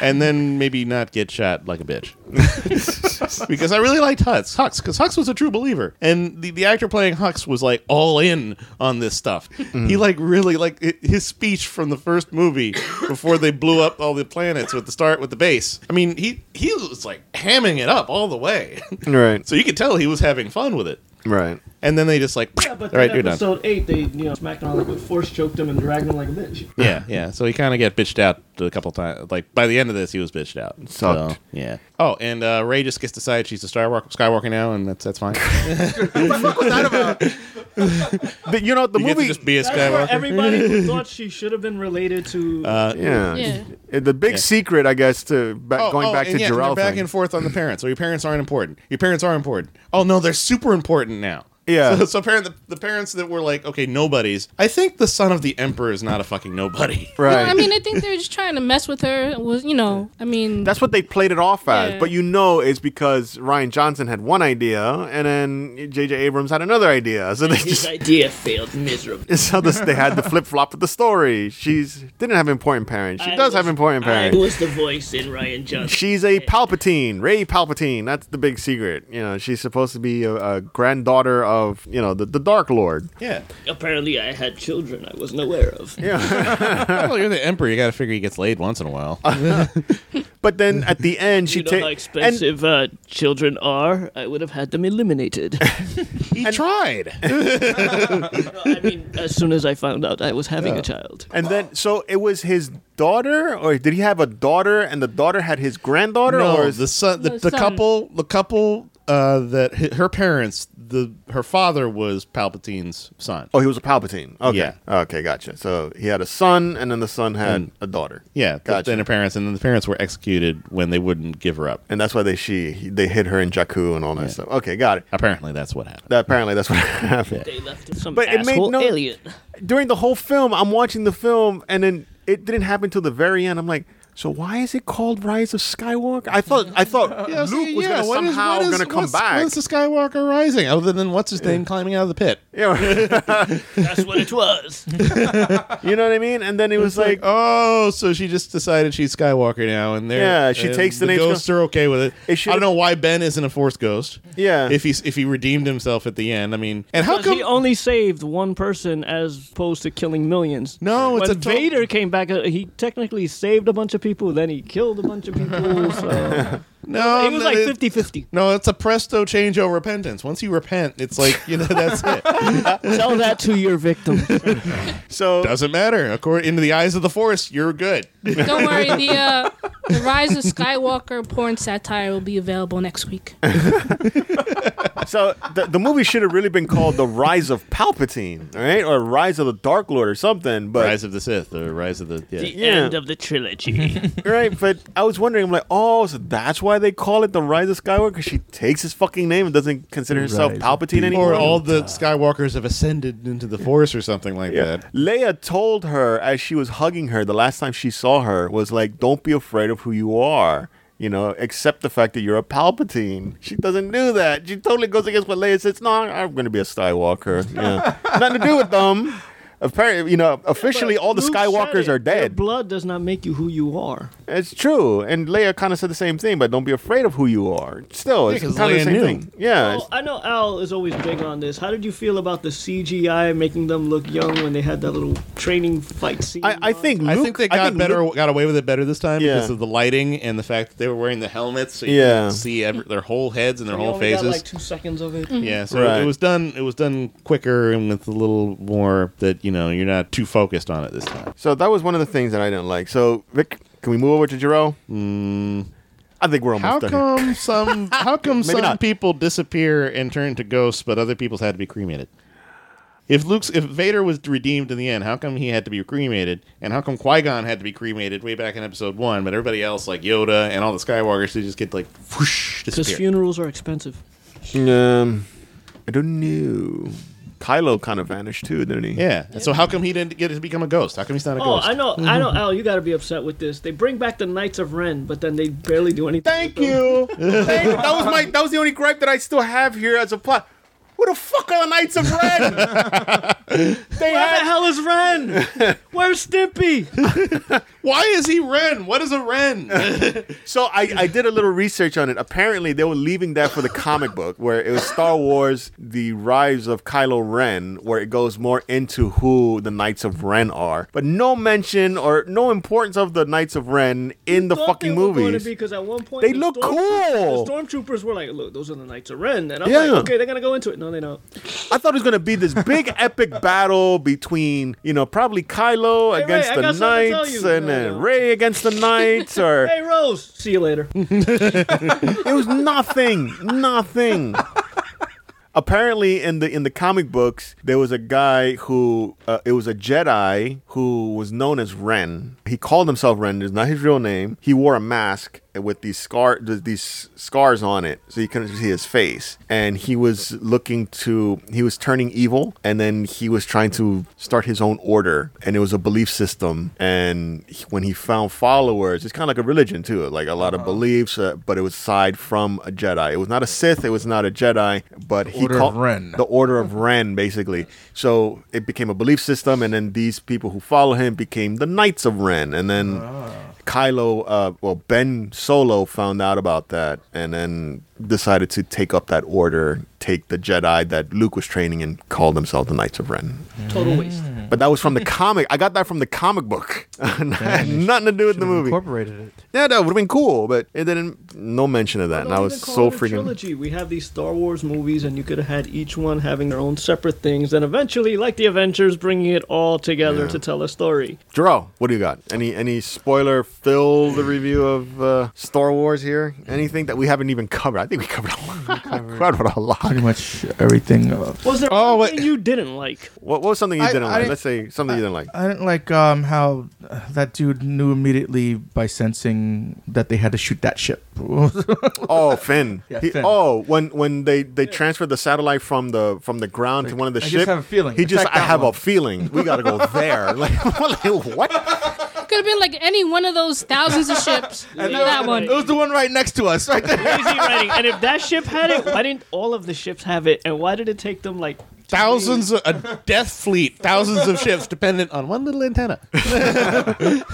and then maybe not get shot like a bitch. because I really liked Hux, Hux, because Hux was a true believer, and the, the actor playing Hux was like all in on this stuff. Mm-hmm. He like really like his speech from the first movie before they blew up all the planets with the start with the base. I mean, he he was like hamming it up all the way, right, so you could tell he was having fun with it. Right. And then they just like, Yeah, but all right, you're done. episode eight, they you know smacked him on like with force choked him and dragged him like a bitch. Yeah, yeah. So he kind of got bitched out a couple times. Like by the end of this, he was bitched out. Sucked. So, yeah. Oh, and uh, Rey just gets to decide she's a Skywalker, Skywalker now, and that's that's fine. But you know the you get to movie. just be a That's where Skywalker. everybody who thought she should have been related to. Uh, yeah. Yeah. Uh, The big Yeah. secret, I guess, to back, oh, going oh, back and to yeah, and back and forth on the parents. So your parents aren't important. Your parents are important. Oh no, they're super important now. Yeah. So, so parent, the, the parents that were like, okay, nobodies. I think the son of the emperor is not a fucking nobody. right. I mean, I think they're just trying to mess with her. It Was you know? I mean, That's what they played it off as, Yeah. but you know it's because Rian Johnson had one idea and then J.J. Abrams had another idea, so they His just idea failed miserably. so this, they had the flip flop of the story. She's didn't have important parents. She I does have important I parents. was the voice in Rian Johnson. She's a Palpatine, Rey Palpatine. That's the big secret. You know, she's supposed to be a, a granddaughter of you know the, the Dark Lord. Yeah. Apparently, I had children I wasn't aware of. Yeah. well, you're the emperor. You got to figure he gets laid once in a while. But then at the end, she you know how takes expensive uh, children are. I would have had them eliminated. he tried. I mean, as soon as I found out I was having Yeah. a child. And then, so it was his daughter, or did he have a daughter, and the daughter had his granddaughter, No, or is the son, the, The the son. couple, the couple uh, that hi- her parents, the her father was Palpatine's son. oh, he was a Palpatine. Okay, Yeah. okay, gotcha. So he had a son, and then the son had And- a daughter. Yeah, but Gotcha. then her parents, and then the parents were executed when they wouldn't give her up. and that's why they she they hid her in Jakku and all that Yeah. stuff. Okay, got it. Apparently, that's what happened. That apparently that's what happened. They left some But it made asshole no- alien. During the whole film, I'm watching the film, and then it didn't happen till the very end. I'm like. So why is it called Rise of Skywalker? I thought I thought Yeah, I was Luke thinking, was yeah, gonna what is- somehow what is- gonna come what's- back. What's the Skywalker Rising? Other than what's his name climbing out of the pit? Yeah, That's what it was. you know what I mean? And then it was like, oh, so she just decided she's Skywalker now, and they're Yeah, she takes the the name- ghosts are okay with it. It should- I don't know why Ben isn't a Force ghost. yeah, If he's if he redeemed himself at the end, I mean, and how come? he only saved one person as opposed to killing millions. no, it's when a to- Vader came back, uh, he technically saved a bunch of people, then he killed a bunch of people. So No, it was like it- 50 50. No, it's a presto change over repentance. Once you repent, it's like you know that's it. Tell that to your victim. so Doesn't matter. According into the eyes of the Force, you're good. don't worry. The uh, the Rise of Skywalker porn satire will be available next week. So the, the movie should have really been called The Rise of Palpatine, right? Or Rise of the Dark Lord or something. But Rise of the Sith, or Rise of the yeah. The Yeah. end of the trilogy. right, but I was wondering, I'm like, oh, so that's why they call it The Rise of Skywalker? Because she takes his fucking name and doesn't consider herself Rise of Palpatine anymore. or all the Skywalkers have ascended into the Force, or something like yeah. that. Leia told her as she was hugging her the last time she saw her was like, "Don't be afraid of who you are." You know, accept the fact that you're a Palpatine. She doesn't do that. She totally goes against what Leia says. No, I'm going to be a Skywalker. Yeah, nothing to do with them. Apparently, you know, officially all the Luke Skywalkers said it. are Your dead. blood does not make you who you are. It's true, and Leia kind of said the same thing. But don't be afraid of who you are. Still, it's 'cause kind of the Leia same knew. thing. Yeah, Well, I know Al is always big on this. How did you feel about the CGI making them look young when they had that little training fight scene? I, I think Luke, I think they got better, Luke- got away with it better this time Yeah. because of the lighting and the fact that they were wearing the helmets, so you Yeah. could see every, their whole heads and their We whole only got, faces. like two seconds of it. Yeah, so Right. it was done. It was done quicker and with a little more that you know you're not too focused on it this time. so that was one of the things that I didn't like. So Vic, can we move over to Jarrell? Mm, I think we're how almost done. here. come some? How come some not. people disappear and turn to ghosts, but other people's had to be cremated? If Luke's, if Vader was redeemed in the end, how come he had to be cremated, and how come Qui Gon had to be cremated way back in Episode One, but everybody else like Yoda and all the Skywalkers they just get like whoosh Because funerals are expensive. Um, I don't know. Kylo kind of vanished too, didn't he? yeah. And So how come he didn't get to become a ghost? How come he's not a Oh, ghost? I know, I know, mm-hmm. Al. You got to be upset with this. They bring back the Knights of Ren, but then they barely do anything. Thank with them. you. Thank you. That was my. That was the only gripe that I still have here as a plot. Who the fuck are the Knights of Ren? they Where the had hell is Ren? Where's Stimpy? Why is he Ren? What is a Ren? So I, I did a little research on it. Apparently, they were leaving that for the comic book, where it was Star Wars: The Rise of Kylo Ren, where it goes more into who the Knights of Ren are, but no mention or no importance of the Knights of Ren in the fucking they were going to movies. be, because at one point They the look stormtroop- cool. The stormtroopers were like, "Look, those are the Knights of Ren," and I'm Yeah. like, "Okay, they're gonna go into it." No, they don't. I thought it was going to be this big epic battle between, you know, probably Kylo Hey, against I the got something to tell Knights and No, then no. Rey against the Knights, or Hey, Rose. See you later. It was nothing, nothing. Apparently, in the in the comic books, there was a guy who uh, it was a Jedi who was known as Ren. He called himself Ren. It's not his real name. He wore a mask with these scar these scars on it, so you couldn't see his face. And he was looking to he was turning evil, and then he was trying to start his own order. And it was a belief system. And when he found followers, it's kind of like a religion too, like a lot of beliefs, uh, but it was side from a Jedi. It was not a Sith. It was not a Jedi, but he called Ren. the Order of Ren, basically. So it became a belief system, and then these people who follow him became the Knights of Ren, and then. Kylo, uh, well, Ben Solo found out about that and then decided to take up that order, take the Jedi that Luke was training and called themselves the Knights of Ren. Total waste. But that was from the comic. I got that from the comic book. Nothing to do with the movie. Incorporated it. Yeah, that would have been cool, but it didn't. No mention of that. And I was so freaking. trilogy. We have these Star Wars movies, and you could have had each one having their own separate things, and eventually, like the Avengers, bringing it all together to tell a story. Jarrell, what do you got? Any any spoiler filled review of uh, Star Wars here? Anything that we haven't even covered? I think we covered a lot. covered a lot. Pretty much everything. Uh, Was there Oh, anything you didn't like? What, what was something you I- didn't I like? didn't- Let's say something you didn't like. I didn't like um, how uh, that dude knew immediately by sensing that they had to shoot that ship. Oh, Finn. Yeah, He- Finn. Oh, when when they they transferred the satellite from the from the ground to one of the ships. I just have a feeling. He just I that have a feeling we got to go there. like, like, what? Could have been like any one of those thousands of ships. Not that one. it was the one right next to us, right there. Easy writing. And if that ship had it, why didn't all of the ships have it? And why did it take them like thousands, of, a death fleet, thousands of ships dependent on one little antenna.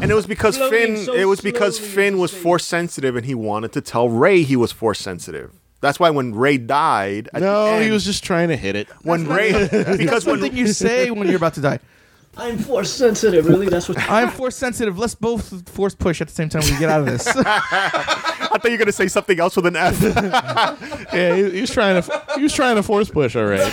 And it was because Floating Finn. so it was because Finn was space. force sensitive, and he wanted to tell Rey he was force sensitive. That's why when Rey died, at the No, he was just trying to hit it. when Rey because One when thing you say when you're about to die. I'm force sensitive? Really? That's what. I'm force sensitive. Let's both force push at the same time when we get out of this. I thought you were gonna say something else with an F. Yeah, he, he was trying to he was trying to force push. All right.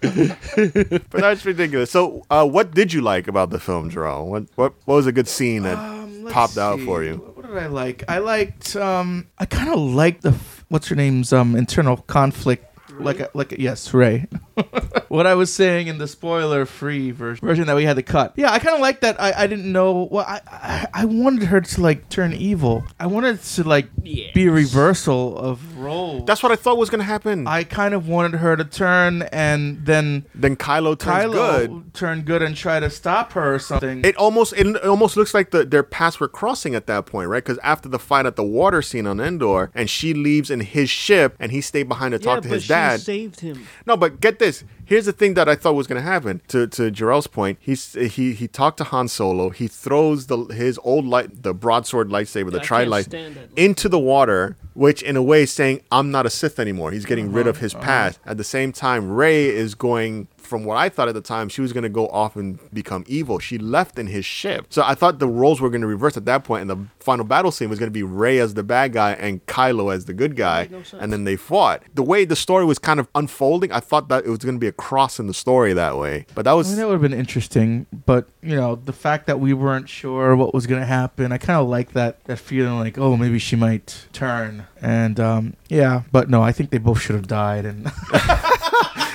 but that's ridiculous. So, uh, what did you like about the film, Jerome? What what what was a good scene that Um, let's popped out for you? What did I like? I liked. Um, I kind of liked the what's her name's um internal conflict. Like a, like a, yes, Rey. what I was saying in the spoiler-free version, version that we had to cut. Yeah, I kind of like that. I, I didn't know. Well, I, I I wanted her to like turn evil. I wanted to like be a reversal of roles. That's what I thought was gonna happen. I kind of wanted her to turn and then then Kylo turns Kylo good. turn good and try to stop her or something. It almost it, it almost looks like the, their paths were crossing at that point, right? Because after the fight at the water scene on Endor, and she leaves in his ship, and he stayed behind to talk yeah, to his dad. Saved him. No, but get this. Here's the thing that I thought was going to happen. To to Jarrell's point, he's he he talked to Han Solo. He throws the his old light, the broadsword lightsaber, the tri light, into the water, which in a way is saying I'm not a Sith anymore. He's getting rid of his past. At the same time, Rey is going. From what I thought at the time, she was going to go off and become evil. She left in his ship. So I thought the roles were going to reverse at that point, and the final battle scene was going to be Rey as the bad guy and Kylo as the good guy. no and then they fought. The way the story was kind of unfolding, I thought that it was going to be a cross in the story that way. But that I was mean, that would have been interesting, but you know, the fact that we weren't sure what was gonna happen, I kind of like that that feeling, like, oh, maybe she might turn, and um, yeah, but no, I think they both should have died, and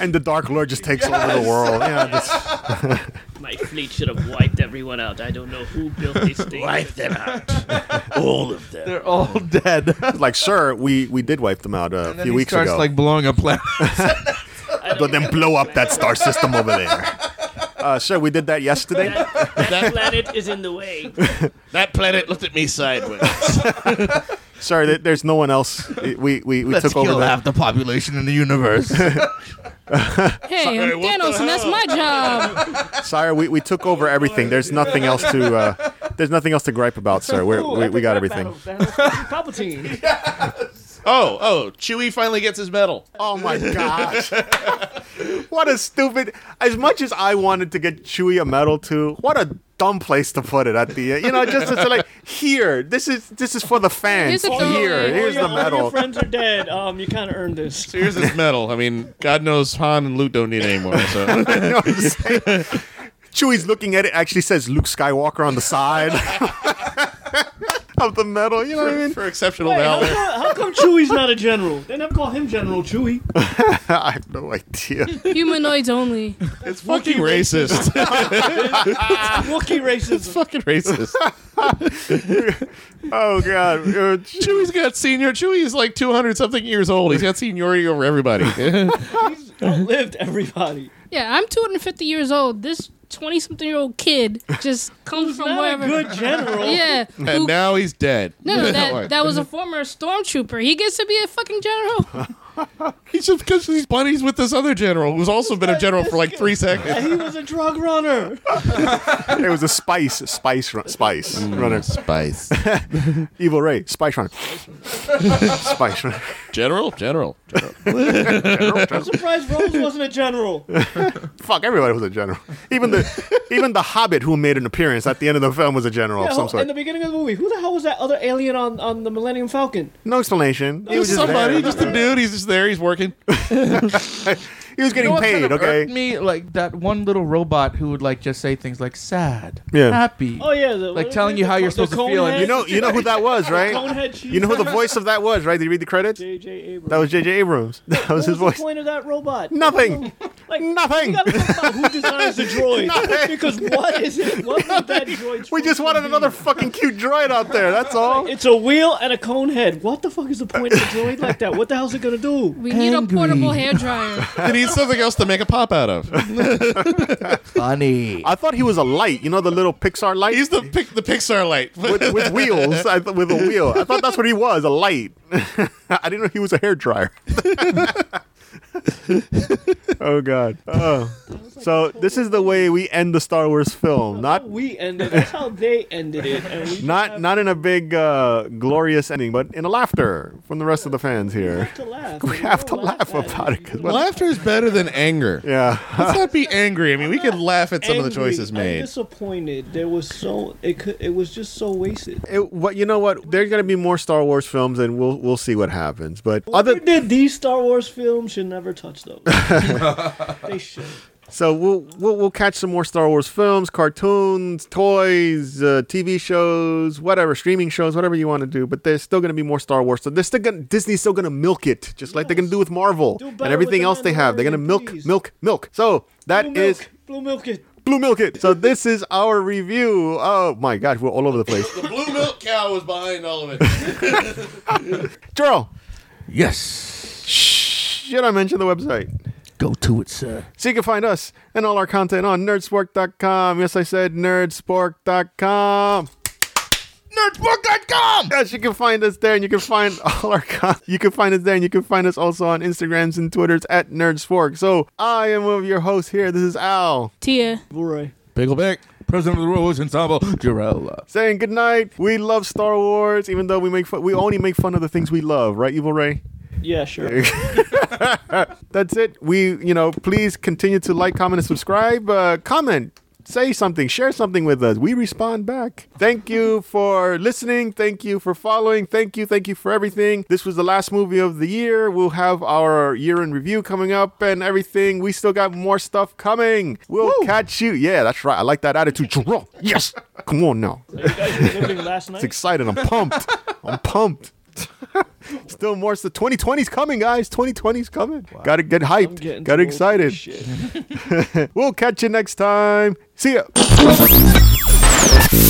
and the Dark Lord just takes over the world. Yeah, this, My fleet should have wiped everyone out. I don't know who built these things. Wipe them out, all of them. they're all dead. like, sir, we we did wipe them out uh, a and then few weeks starts ago. like blowing a planet. I don't but then blow up that star system over there. Uh, sir, we did that yesterday. that planet is in the way. That planet looked at me sideways. Sorry, there's no one else. We we, we Let's took over kill that. half the population in the universe. Hey, I'm what the Thanos, and that's my job. Sorry, we, we took over everything. There's nothing else to uh, there's nothing else to gripe about, sir. We're, we we got everything. battle. Thanos versus Palpatine. Oh, oh, Chewie finally gets his medal. Oh my gosh. what a stupid. As much as I wanted to get Chewie a medal too, what a dumb place to put it at the end. You know, just to say like, here, this is this is for the fans. Here's a throwaway. Here, All here's all the your, All medal. your friends are dead. Um, you kind of earned this. So here's his medal. I mean, God knows Han and Luke don't need it anymore. So You know what I'm saying? Chewie's looking at it. Actually says Luke Skywalker on the side of the medal. You know what I mean? for exceptional Wait, how, valor. come, how come Chewie's not a general? They never call him General Chewie. I have no idea. Humanoids only. It's fucking racist. It's Wookiee racism. fucking racist. Oh god. Uh, Chewie's got senior. Chewie's like 200 something years old. He's got seniority over everybody. He's outlived everybody. Yeah, I'm 250 years old. This 20 something year old kid just comes from Not a wherever. good general. Yeah. and who- now he's dead. no, no, that, that was a former stormtrooper. He gets to be a fucking general. He's just because he's buddies with this other general who's also been a general for like three seconds. And he was a drug runner. it was a spice, spice, run, spice mm, runner. Spice. Evil Ray, spice runner. spice runner. General? General. I'm surprised Rose wasn't a general. Fuck, everybody was a general. Even the even the Hobbit who made an appearance at the end of the film was a general Yeah, of some who- sort. in the beginning of the movie, who the hell was that other alien on, on the Millennium Falcon? no explanation. He was Just just somebody, there. just a dude. He's just there. He's working. He was getting You know what paid. kind of okay. me like that one little robot who would like just say things like sad, Yeah. happy. Oh yeah, the, Like telling you how co- you're the supposed to feel, and You know, you know who that was, right? Conehead chief. You know who the voice of that was, right? Did you read the credits? J.J. Abrams. That was J.J. Abrams. That was what his was voice. the point of that robot? Nothing. Like Nothing. We gotta talk about who designs the droid because what is it? What would that droid? We just wanted another fucking cute droid out there. That's all. It's a wheel and a cone head. What the fuck is the point of a droid like that? What the hell's it gonna do? We need a portable hair dryer. They need something else to make a pop out of. Funny. I thought he was a light. You know the little Pixar light He's the pic- the Pixar light. with, with wheels. I th- with a wheel. I thought that's what he was, a light. I didn't know he was a hair dryer. oh god. Oh. So this is the way we end the Star Wars film. Not we ended. That's how they ended it. And we not have not in a big uh, glorious ending, but in a laughter from the rest of the fans here. to laugh. We have to laugh about it. 'cause what- Laughter is better than anger. yeah. Let's not be angry. I mean, we could laugh at some of the Angry. choices I'm made. disappointed. There was so it could. It was just so wasted. It, what you know what? There's gonna be more Star Wars films, and we'll we'll see what happens. But Whoever other did these Star Wars films should never touch those. they should. so we'll, we'll we'll catch some more Star Wars films, cartoons, toys, uh, TV shows, whatever, streaming shows, whatever you want to do. But there's still gonna be more Star Wars. So they're still gonna Disney's still gonna milk it, just like they're gonna do with Marvel Do and everything else they have. They're gonna milk, please. milk, milk. So that Blue is milk. Blue milk it. blue milk it. So this is our review. Oh my gosh, we're all over the place. The blue milk cow was behind all of it. Gerald, Yes. Should I mention the website? Go to it, sir. So you can find us and all our content on nerdspark.com. Yes, I said nerdspark.com. Nerdbook.com. Yes, you can find us there, and you can find all our con- you can find us there, and you can find us also on Instagrams and Twitters at Nerdspark. So I am one of your hosts here. This is Al Tia. Blu-ray. Pickleback. President of the Rose Ensemble, Jarella. saying good night. We love Star Wars, even though we make fun, we only make fun of the things we love, right, Evil Ray? Yeah, sure. That's it. We, you know, please continue to like, comment, and subscribe. Uh, comment, say something, share something with us. We respond back. Thank you for listening. Thank you for following. Thank you. Thank you for everything. This was the last movie of the year. We'll have our year in review coming up and everything. We still got more stuff coming. We'll catch you. Yeah, that's right. I like that attitude. Yes. Come on now. you guys last night. It's excited. I'm pumped. I'm pumped. Still more. So 2020's coming, guys. 2020's coming. Gotta get hyped. Got for excited. We'll catch you next time. See ya.